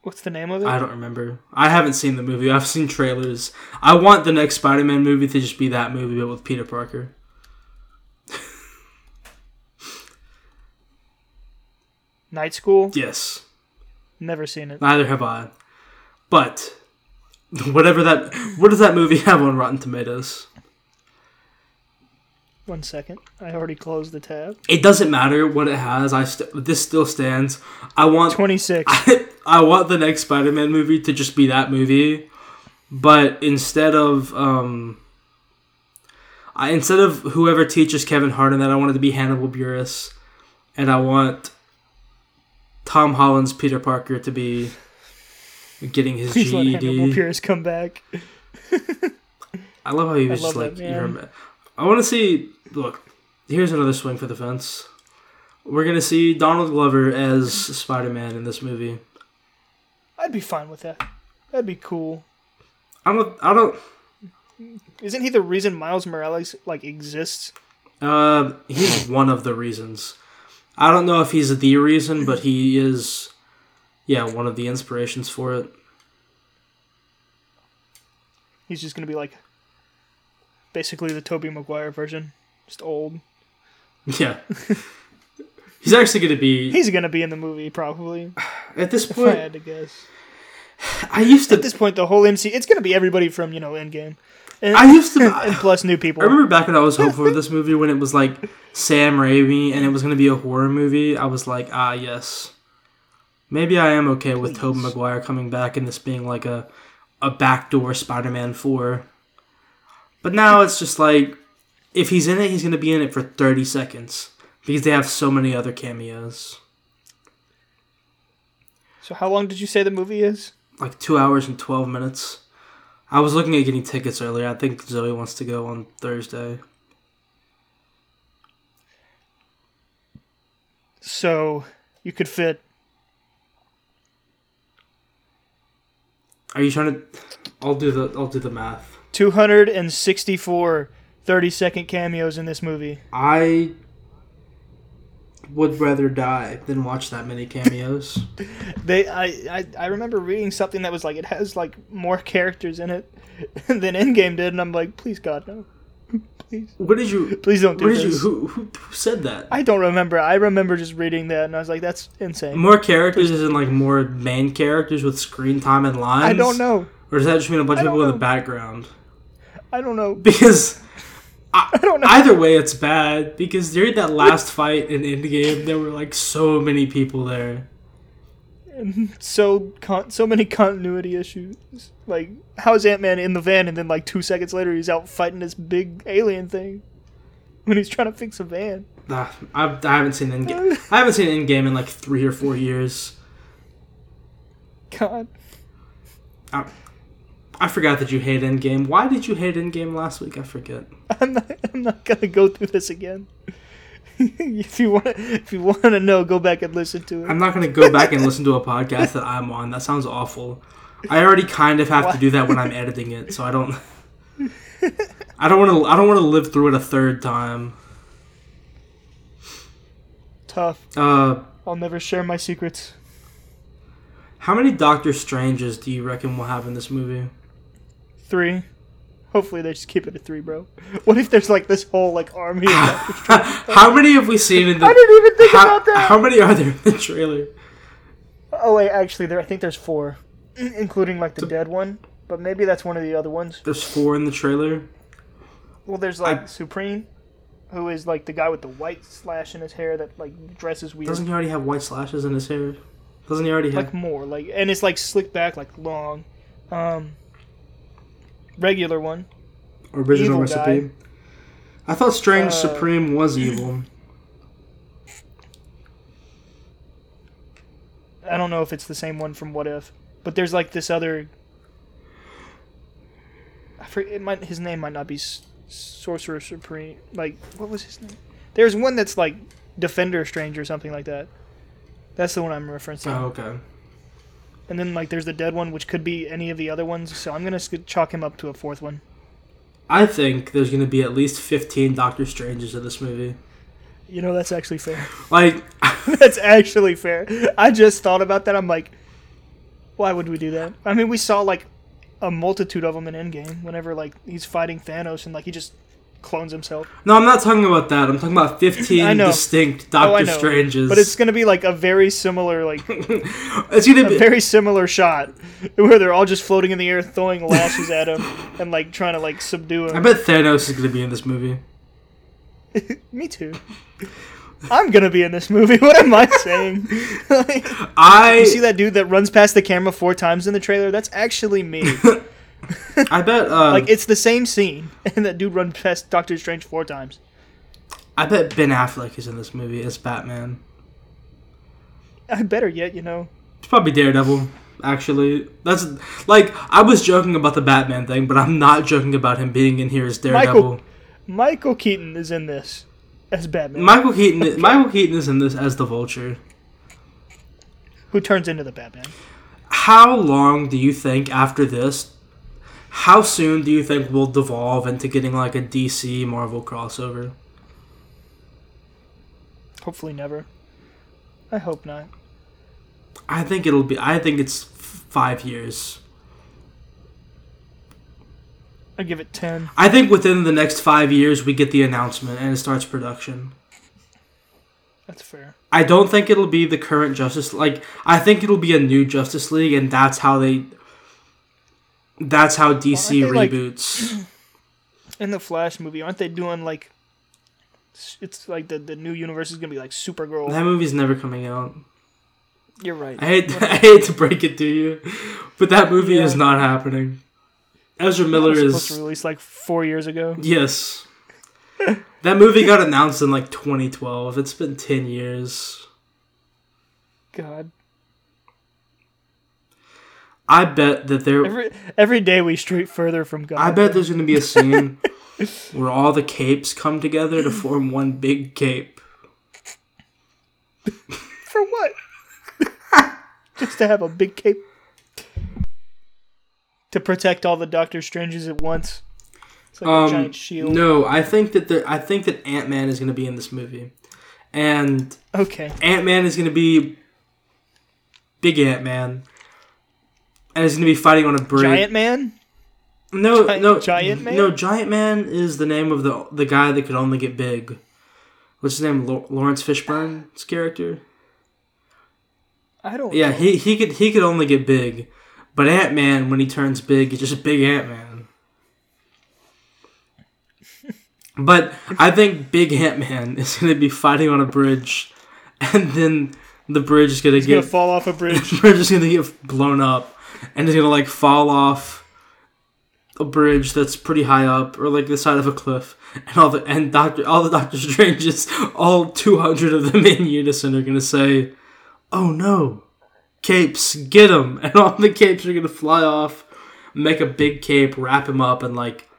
What's the name of it? I don't remember. I haven't seen the movie. I've seen trailers. I want the next Spider-Man movie to just be that movie, but with Peter Parker. Night School. Yes. Never seen it. Neither have I. But whatever that, what does that movie have on Rotten Tomatoes? One second. I already closed the tab. It doesn't matter what it has. I st- this still stands. I want Twenty six. I want the next Spider-Man movie to just be that movie, but instead of um, I instead of whoever teaches Kevin Hart in that, I want it to be Hannibal Buress, and I want Tom Holland's Peter Parker to be getting his Please let Hannibal GED. Pierce come back. I love how he was just like, that you're a man. ma- I want to see. Look, here's another swing for the fence. We're gonna see Donald Glover as Spider-Man in this movie. I'd be fine with that. That'd be cool. I don't. I don't. Isn't he the reason Miles Morales like exists? Uh, he's one of the reasons. I don't know if he's the reason, but he is, yeah, one of the inspirations for it. He's just gonna be like basically the Tobey Maguire version, just old. Yeah. he's actually going to be He's gonna be in the movie probably. at this If I had to guess. I used to. At this point, the whole MC it's gonna be everybody from you know Endgame, and, I used to. and plus new people. I remember back when I was hopeful for this movie when it was like Sam Raimi and it was going to be a horror movie. I was like, ah, yes. Maybe I am okay with Tobey. Maguire coming back and this being like a a backdoor Spider-Man 4. But now it's just like if he's in it, he's going to be in it for 30 seconds because they have so many other cameos. So how long did you say the movie is? Like 2 hours and 12 minutes. I was looking at getting tickets earlier. I think Zoe wants to go on Thursday. So you could fit Are you trying to I'll do the I'll do the math. 264 30 second cameos in this movie. I would rather die than watch that many cameos. They, I, I, I remember reading something that was like it has like more characters in it than Endgame did, and I'm like, please God no, please, what did you? please don't do What did you? this. Who, who said that? I don't remember. I remember just reading that, and I was like, that's insane. More characters is in like more main characters with screen time and lines. I don't know. Or does that just mean a bunch of people in know. the background? I don't know. Because I, don't know. Either way, it's bad because during that last fight in Endgame, there were like so many people there. And so con- so many continuity issues. Like, how is Ant Man in the van and then like two seconds later he's out fighting this big alien thing when he's trying to fix a van? Nah, I, I haven't seen Endgame. I haven't seen Endgame in like three or four years. God, I, I forgot that you hate Endgame. Why did you hate Endgame last week? I forget. I'm not. I'm not gonna go through this again. if you want, if you want to know, go back and listen to it. I'm not gonna go back and listen to a podcast that I'm on. That sounds awful. I already kind of have to do that when I'm editing it, so I don't. I don't want to. I don't want to live through it a third time. Tough. Uh, I'll never share my secrets. how many Doctor Stranges do you reckon we'll have in this movie? Three. Hopefully they just keep it at three, bro. What if there's like this whole like army? Of how many have we seen in the? I didn't even think how, about that. how many are there in the trailer? Oh wait, actually, there. I think there's four, including like the dead one. But maybe that's one of the other ones. There's four in the trailer. Well, there's like I- Supreme, who is like the guy with the white slash in his hair that like dresses weird. Doesn't he already have white slashes in his hair? Doesn't he already have? like more like, and it's like slicked back, like long. Um, regular one. original evil recipe? guy. I thought Strange Uh, Supreme was evil. I don't know if it's the same one from What If, but there's like this other. I forget, it might his name might not be S- Sorcerer Supreme. Like what was his name? There's one that's like Defender Strange or something like that. That's the one I'm referencing. Oh, okay. And then like there's the dead one, which could be any of the other ones. So I'm gonna chalk him up to a fourth one. I think there's going to be at least 15 Doctor Stranges in this movie. You know that's actually fair. Like, that's actually fair. I just thought about that. I'm like, why would we do that? I mean, we saw like a multitude of them in Endgame. Whenever like he's fighting Thanos and like he just clones himself. no, I'm not talking about that. I'm talking about 15 distinct Oh, Doctor know. Stranges. But it's gonna be like a very similar like it's going to a be. very similar shot where they're all just floating in the air, throwing lashes at him and like trying to like subdue him. I bet Thanos is going to be in this movie. Me too. I'm gonna be in this movie. What am I saying? Like, I you see that dude that runs past the camera four times in the trailer? That's actually me. I bet uh, like it's the same scene, and that dude runs past Doctor Strange four times. I bet Ben Affleck is in this movie as Batman. I better yet, you know. It's probably Daredevil. Actually, that's like I was joking about the Batman thing, but I'm not joking about him being in here as Daredevil. Michael Keaton is in this as Batman, Michael Keaton. Michael Keaton is in this as the Vulture. who turns into the Batman. How long do you think after this? How soon do you think we'll devolve into getting like a DC Marvel crossover? Hopefully, never. I hope not. I think it'll be. I think it's f- five years. I give it ten. I think within the next five years we get the announcement and it starts production. That's fair. I don't think it'll be the current Justice like I think it'll be a new Justice League and that's how they that's how DC Well, aren't like- reboots. In the Flash movie, aren't they doing like? It's like the the new universe is gonna be like Supergirl. that movie's never coming out. You're right. I hate I hate to break it to you, but that movie Yeah. is not happening. Ezra Miller was is supposed to release like four years ago. yes. that movie got announced in like 2012. It's been 10 years. God, I bet that there every every day we stray further from God. I bet there's going to be a scene where all the capes come together to form one big cape. For what? Just to have a big cape to protect all the Doctor Stranges at once. It's like a Um, giant shield. no, I think that there, I think that Ant Man is going to be in this movie, and Okay. Ant Man is going to be big Ant Man, and is going to be fighting on a bridge. Giant Man? no, Gi- no, Giant Man? No, Giant Man is the name of the the guy that could only get big. What's his name? Laurence Fishburne's character. I don't Yeah, know. he he could he could only get big, but Ant Man when he turns big is just a big Ant Man. But I think Big Ant Man is going to be fighting on a bridge, and then the bridge is going to He's gonna get fall off a bridge. the bridge is going to get blown up, and he's going to like fall off a bridge that's pretty high up, or like the side of a cliff, and all the and Doctor all the Doctor Stranges, all two hundred of them in unison are to say, "Oh no, capes, get him!" And all the capes are to fly off, make a big cape, wrap him up, and like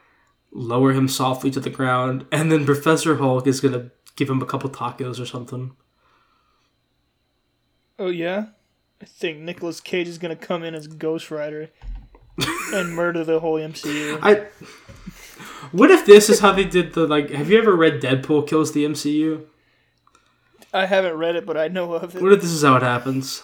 lower him softly to the ground, and then Professor Hulk is to give him a couple tacos or something. Oh yeah, I think Nicolas Cage is gonna come in as Ghost Rider and murder the whole MCU. I. What if this is how they did the like? Have you ever read Deadpool kills the MCU? I haven't read it, but I know of it. What if this is how it happens?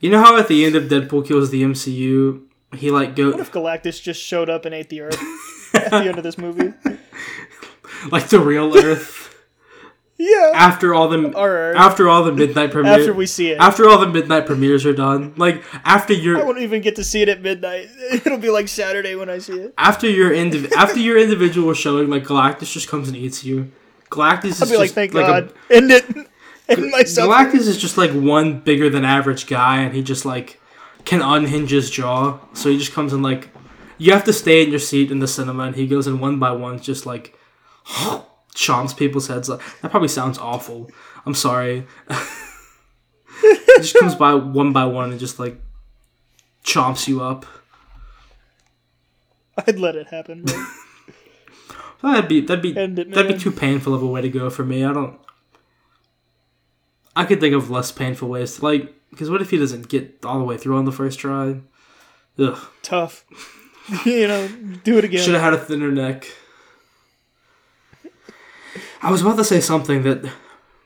You know how at the end of Deadpool kills the MCU, he like go. What if Galactus just showed up and ate the Earth at the end of this movie? like the real Earth Yeah. after all the after all the midnight premiere After we see it. after all the midnight premieres are done, like after I won't even get to see it at midnight. It'll be like Saturday when I see it. after your indiv- after your individual showing, like Galactus just comes and eats you. Galactus is I'll be like, just thank like a God. End it. End my suffering. Galactus is just like one bigger than average guy, and he just like can unhinge his jaw. So he just comes in like you have to stay in your seat in the cinema, and he goes in one by one, just like chomps people's heads. That probably sounds awful. I'm sorry. it just comes by one by one and just like chomps you up. I'd let it happen. That'd be that'd be it, that'd be too painful of a way to go for me. I don't. I could think of less painful ways to like. Because what if he doesn't get all the way through on the first try? Ugh. Tough. you know, do it again. Should have had a thinner neck. I was about to say something that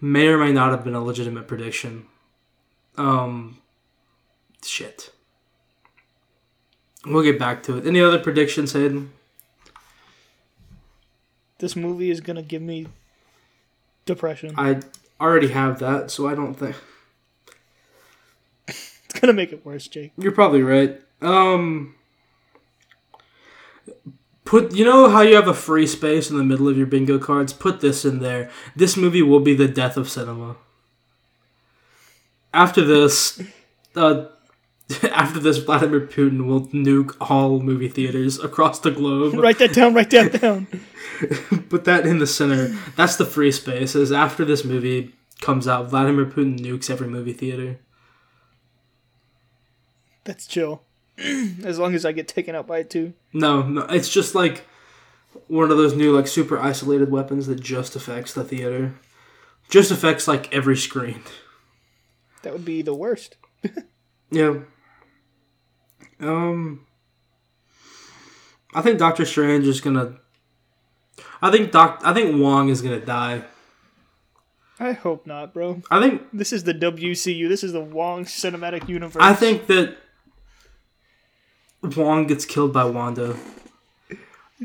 may or may not have been a legitimate prediction. Um, shit. We'll get back to it. Any other predictions, Hayden? This movie is gonna give me depression. I already have that, so I don't think It's gonna make it worse, Jake. you're probably right. Um, put you know how you have a free space in the middle of your bingo cards. Put this in there. This movie will be the death of cinema. After this, uh, after this, Vladimir Putin will nuke all movie theaters across the globe. Write that down. Write that down. Put that in the center. That's the free space. Is after this movie comes out, Vladimir Putin nukes every movie theater. That's chill. as long as I get taken out by it too. No, no, it's just like one of those new like super isolated weapons that just affects the theater. Just affects like every screen. That would be the worst. Yeah. Um I think Doctor Strange is gonna I think Doc I think Wong is gonna die. I hope not, bro. I think This is the WCU. This is the Wong Cinematic Universe. I think that Wong gets killed by Wanda.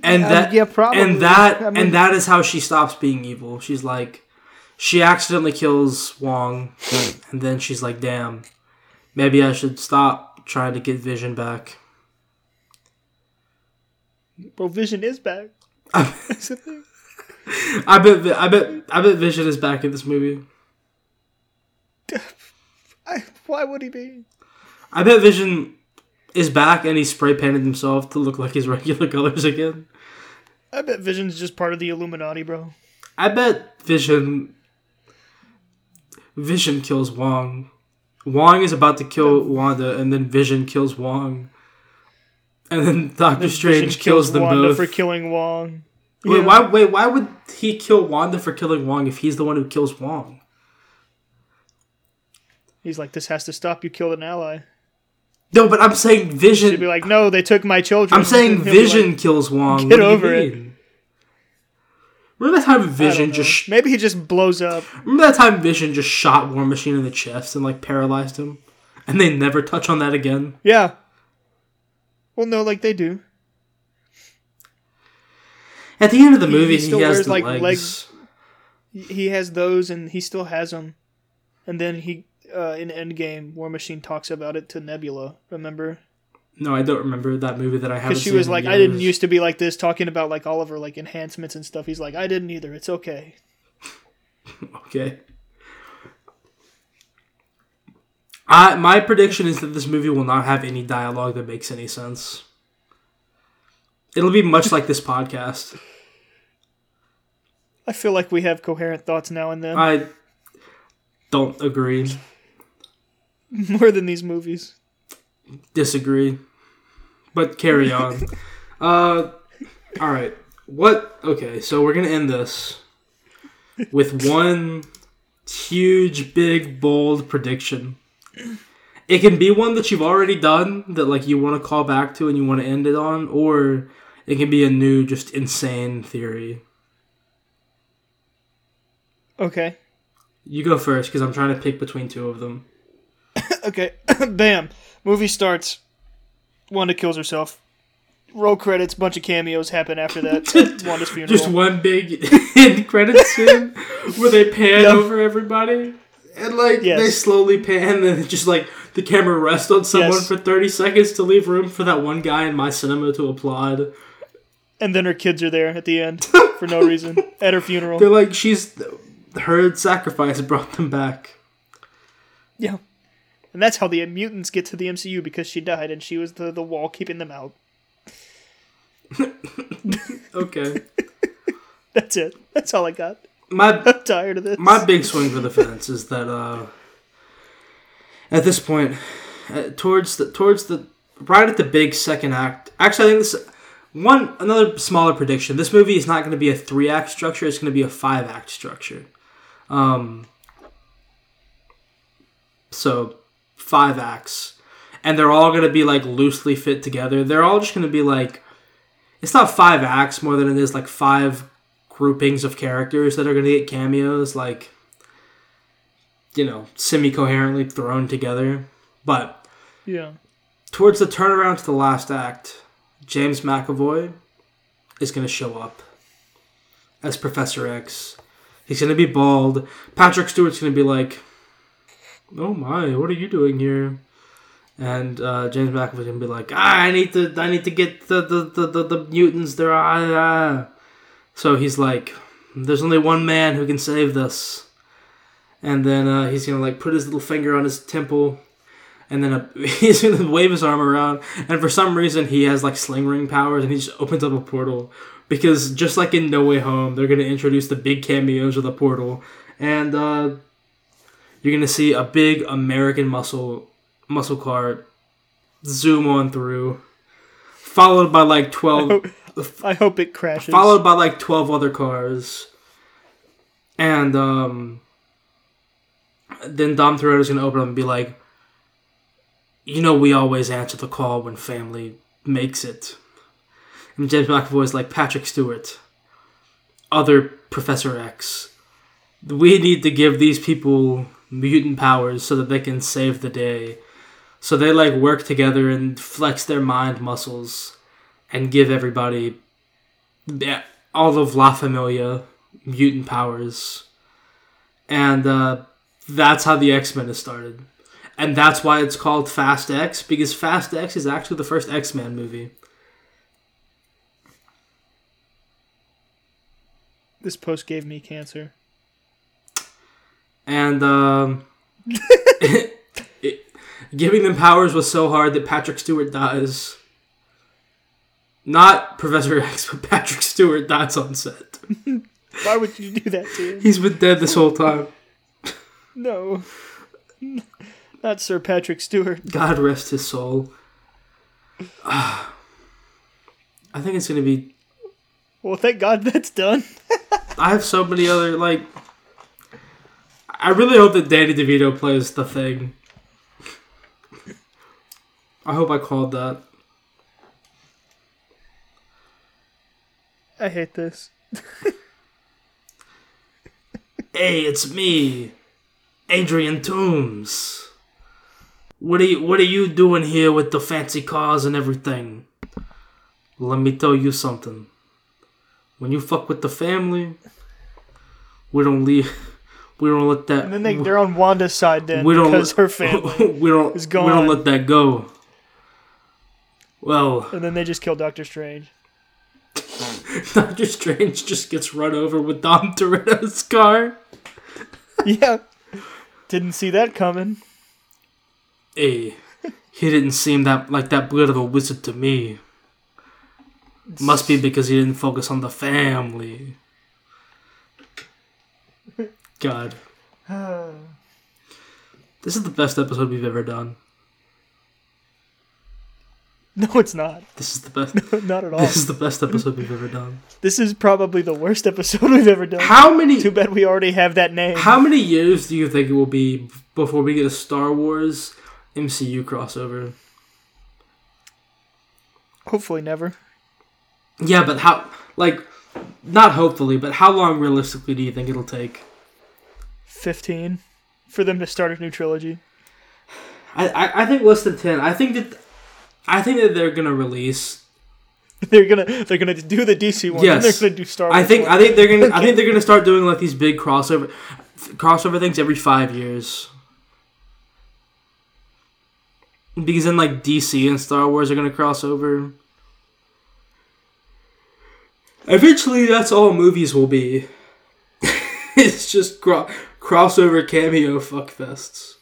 And Um, that yeah, probably. and that I mean- and that is how she stops being evil. She's like she accidentally kills Wong and then she's like, "Damn. Maybe I should stop trying to get Vision back." Bro, Vision is back. That's the thing. I bet I bet I bet Vision is back in this movie. I, why would he be? I bet Vision is back and he spray painted himself to look like his regular colors again. I bet Vision's just part of the Illuminati, bro. I bet Vision Vision kills Wong. Wong is about to kill Wanda, and then Vision kills Wong. And then Doctor Then Strange Vision kills, them Wanda both. for killing Wong. Wait, why? Wait, why would he kill Wanda for killing Wong if he's the one who kills Wong? He's like, this has to stop. You killed an ally. No, but I'm saying He'd be like, no, they took my children. I'm saying And he'll be Vision like, kills Wong. "Get What do you over it." mean? Remember that time Vision just sh- maybe he just blows up. remember that time Vision just shot War Machine in the chest and like paralyzed him, and they never touch on that again. Yeah. Well, no, like they do. At the end of the movie, he he, still has wears, the like, legs. legs. He has those, and he still has them. And then he, uh, in Endgame, War Machine talks about it to Nebula. Remember? No, I don't remember that movie that I haven't. Because she was like, I didn't used to be like this, talking about like all of her like enhancements and stuff. He's like, I didn't either. It's okay. Okay. I my prediction is that this movie will not have any dialogue that makes any sense. It'll be much like this podcast. I feel like we have coherent thoughts now and then, I don't agree. more than these movies. Disagree. But carry on. uh all right. What okay, so we're going to end this with one huge big bold prediction. It can be one that you've already done that like you want to call back to and you want to end it on or it can be a new just insane theory. Okay. You go first cuz I'm trying to pick between two of them. Okay. Bam. Movie starts. Wanda kills herself. Roll credits. Bunch of cameos happen after that. Wanda's funeral. Just one big end credit scene where they pan Yeah. over everybody. And like Yes. they slowly pan and just like the camera rests on someone Yes. for 30 seconds to leave room for that one guy in my cinema to applaud. and then her kids are there at the end for no reason at her funeral. They're like she's her sacrifice brought them back. Yeah. And that's how the mutants get to the MCU because she died and she was the, the wall keeping them out. Okay. That's it. That's all I got. My I'm tired of this. my big swing for the fence is that uh at this point uh, towards the towards the right at the big second act actually i think this one another smaller prediction this movie is not going to be a three act structure it's going to be a five act structure um so five acts and they're all going to be like loosely fit together. They're all just going to be like it's not five acts more than it is like five groupings of characters that are going to get cameos like you know semi-coherently thrown together. But yeah. towards the turnaround to the last act james mcavoy is going to show up as professor x. He's going to be bald. Patrick stewart's going to be like oh my what are you doing here and uh, James McAvoy's gonna be like, ah, I need to, I need to get the the, the, the, the mutants. They're ah, ah. So he's like, there's only one man who can save this. And then uh, he's gonna like put his little finger on his temple, and then uh he's gonna wave his arm around. And for some reason, he has like sling ring powers, and he just opens up a portal. Because just like in No Way Home, they're gonna introduce the big cameos of the portal, and uh, you're gonna see a big American muscle muscle car zoom on through, followed by like twelve I hope it crashes. followed by like 12 other cars and um then dom Toretto's gonna open up and be like you know we always answer the call when family makes it and james mcavoy's like patrick stewart other professor x we need to give these people mutant powers so that they can save the day so they like work together and flex their mind muscles and give everybody all of La Familia mutant powers. And uh, that's how the X Men is started. And that's why it's called Fast X, because Fast X is actually the first X Men movie. This post gave me cancer. And um, it- giving them powers was so hard that Patrick Stewart dies. Not Professor X, but Patrick Stewart dies on set. Why would you do that to him? He's been dead this whole time. No. Not Sir Patrick Stewart. God rest his soul. I think it's gonna be. Well, thank God that's done. I have so many other like. I really hope that Danny DeVito plays the thing. I hope I called that. I hate this. Hey, it's me, Adrian Toombs. What are you What are you doing here with the fancy cars and everything? Let me tell you something. When you fuck with the family, we don't leave. We don't let that. And then they, they're on Wanda's side then we don't because let- her family. we don't. is We don't let that go. Well, and then they just kill Doctor Strange. Doctor Strange just gets run over with Dom Toretto's car. Yeah, didn't see that coming. Hey, he didn't seem that like that good of a wizard to me. Must be because he didn't focus on the family. God, this is the best episode we've ever done. No, it's not. This is the best. not at all. This is the best episode we've ever done. This is probably the worst episode we've ever done. How many? Too bad we already have that name. How many years do you think it will be before we get a Star Wars MCU crossover? Hopefully never. Yeah, but how? Like, not hopefully, but how long realistically do you think it'll take? 15 for them to start a new trilogy. I, I, I think less than ten. I think that I think that they're gonna release. They're gonna they're gonna do the DC one. Yes. and they're gonna do Star Wars. I think one. I think they're gonna I think they're gonna start doing like these big crossover crossover things every five years. Because then like DC and Star Wars are gonna cross over. Eventually, that's all movies will be. it's just cro- crossover cameo fuckfests.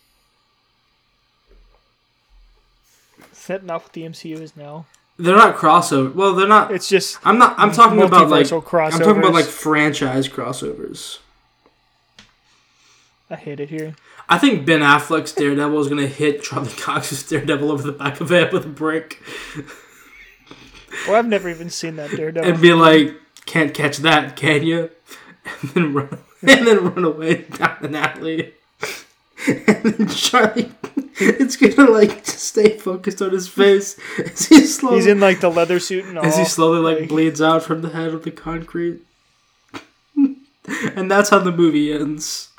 Is that not what the MCU is now? They're not crossover. Well, they're not. It's just I'm not. I'm talking about like. multiversal I'm talking about like franchise crossovers. I hate it here. I think Ben Affleck's Daredevil is gonna hit Charlie Cox's Daredevil over the back of the head with a brick Well, I've never even seen that Daredevil. and be like, "Can't catch that, can you?" And then run and then run away down an alley. And then Charlie, it's gonna like stay focused on his face as he slowly He's in like the leather suit and all. as he slowly like like- bleeds out from the head of the concrete. and that's how the movie ends.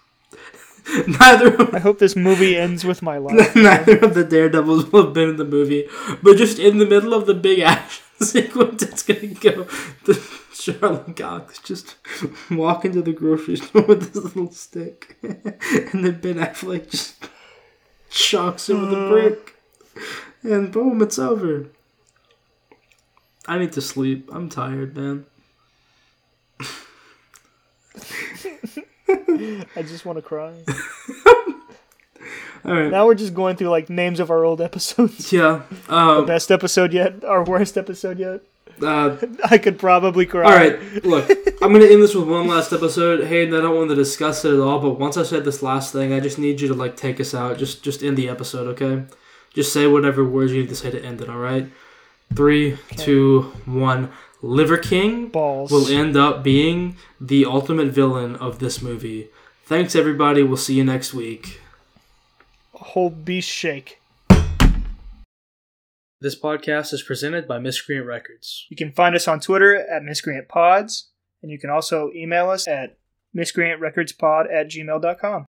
Neither of, I hope this movie ends with my life. neither of the daredevils will have been in the movie, but just in the middle of the big action sequence, it's gonna go. The Charlie Cox just walk into the grocery store with his little stick, and then Ben Affleck just shocks him with a uh. brick, and boom, it's over. I need to sleep. I'm tired, man. I just want to cry. All right. Now we're just going through like names of our old episodes. Yeah. Um, Best episode yet? Our worst episode yet? uh, I could probably cry. all right. Look, I'm gonna end this with one last episode. Hayden, I don't want to discuss it at all, but once I said this last thing, I just need you to like take us out. Just, just end the episode, okay? Just say whatever words you need to say to end it. All right. Three, two, one. Liver King Balls. will end up being the ultimate villain of this movie. Thanks, everybody. We'll see you next week. Whole beast shake. This podcast is presented by Miscreant Records. You can find us on Twitter at Miscreant Pods, and you can also email us at miscreantrecordspod at gmail.com.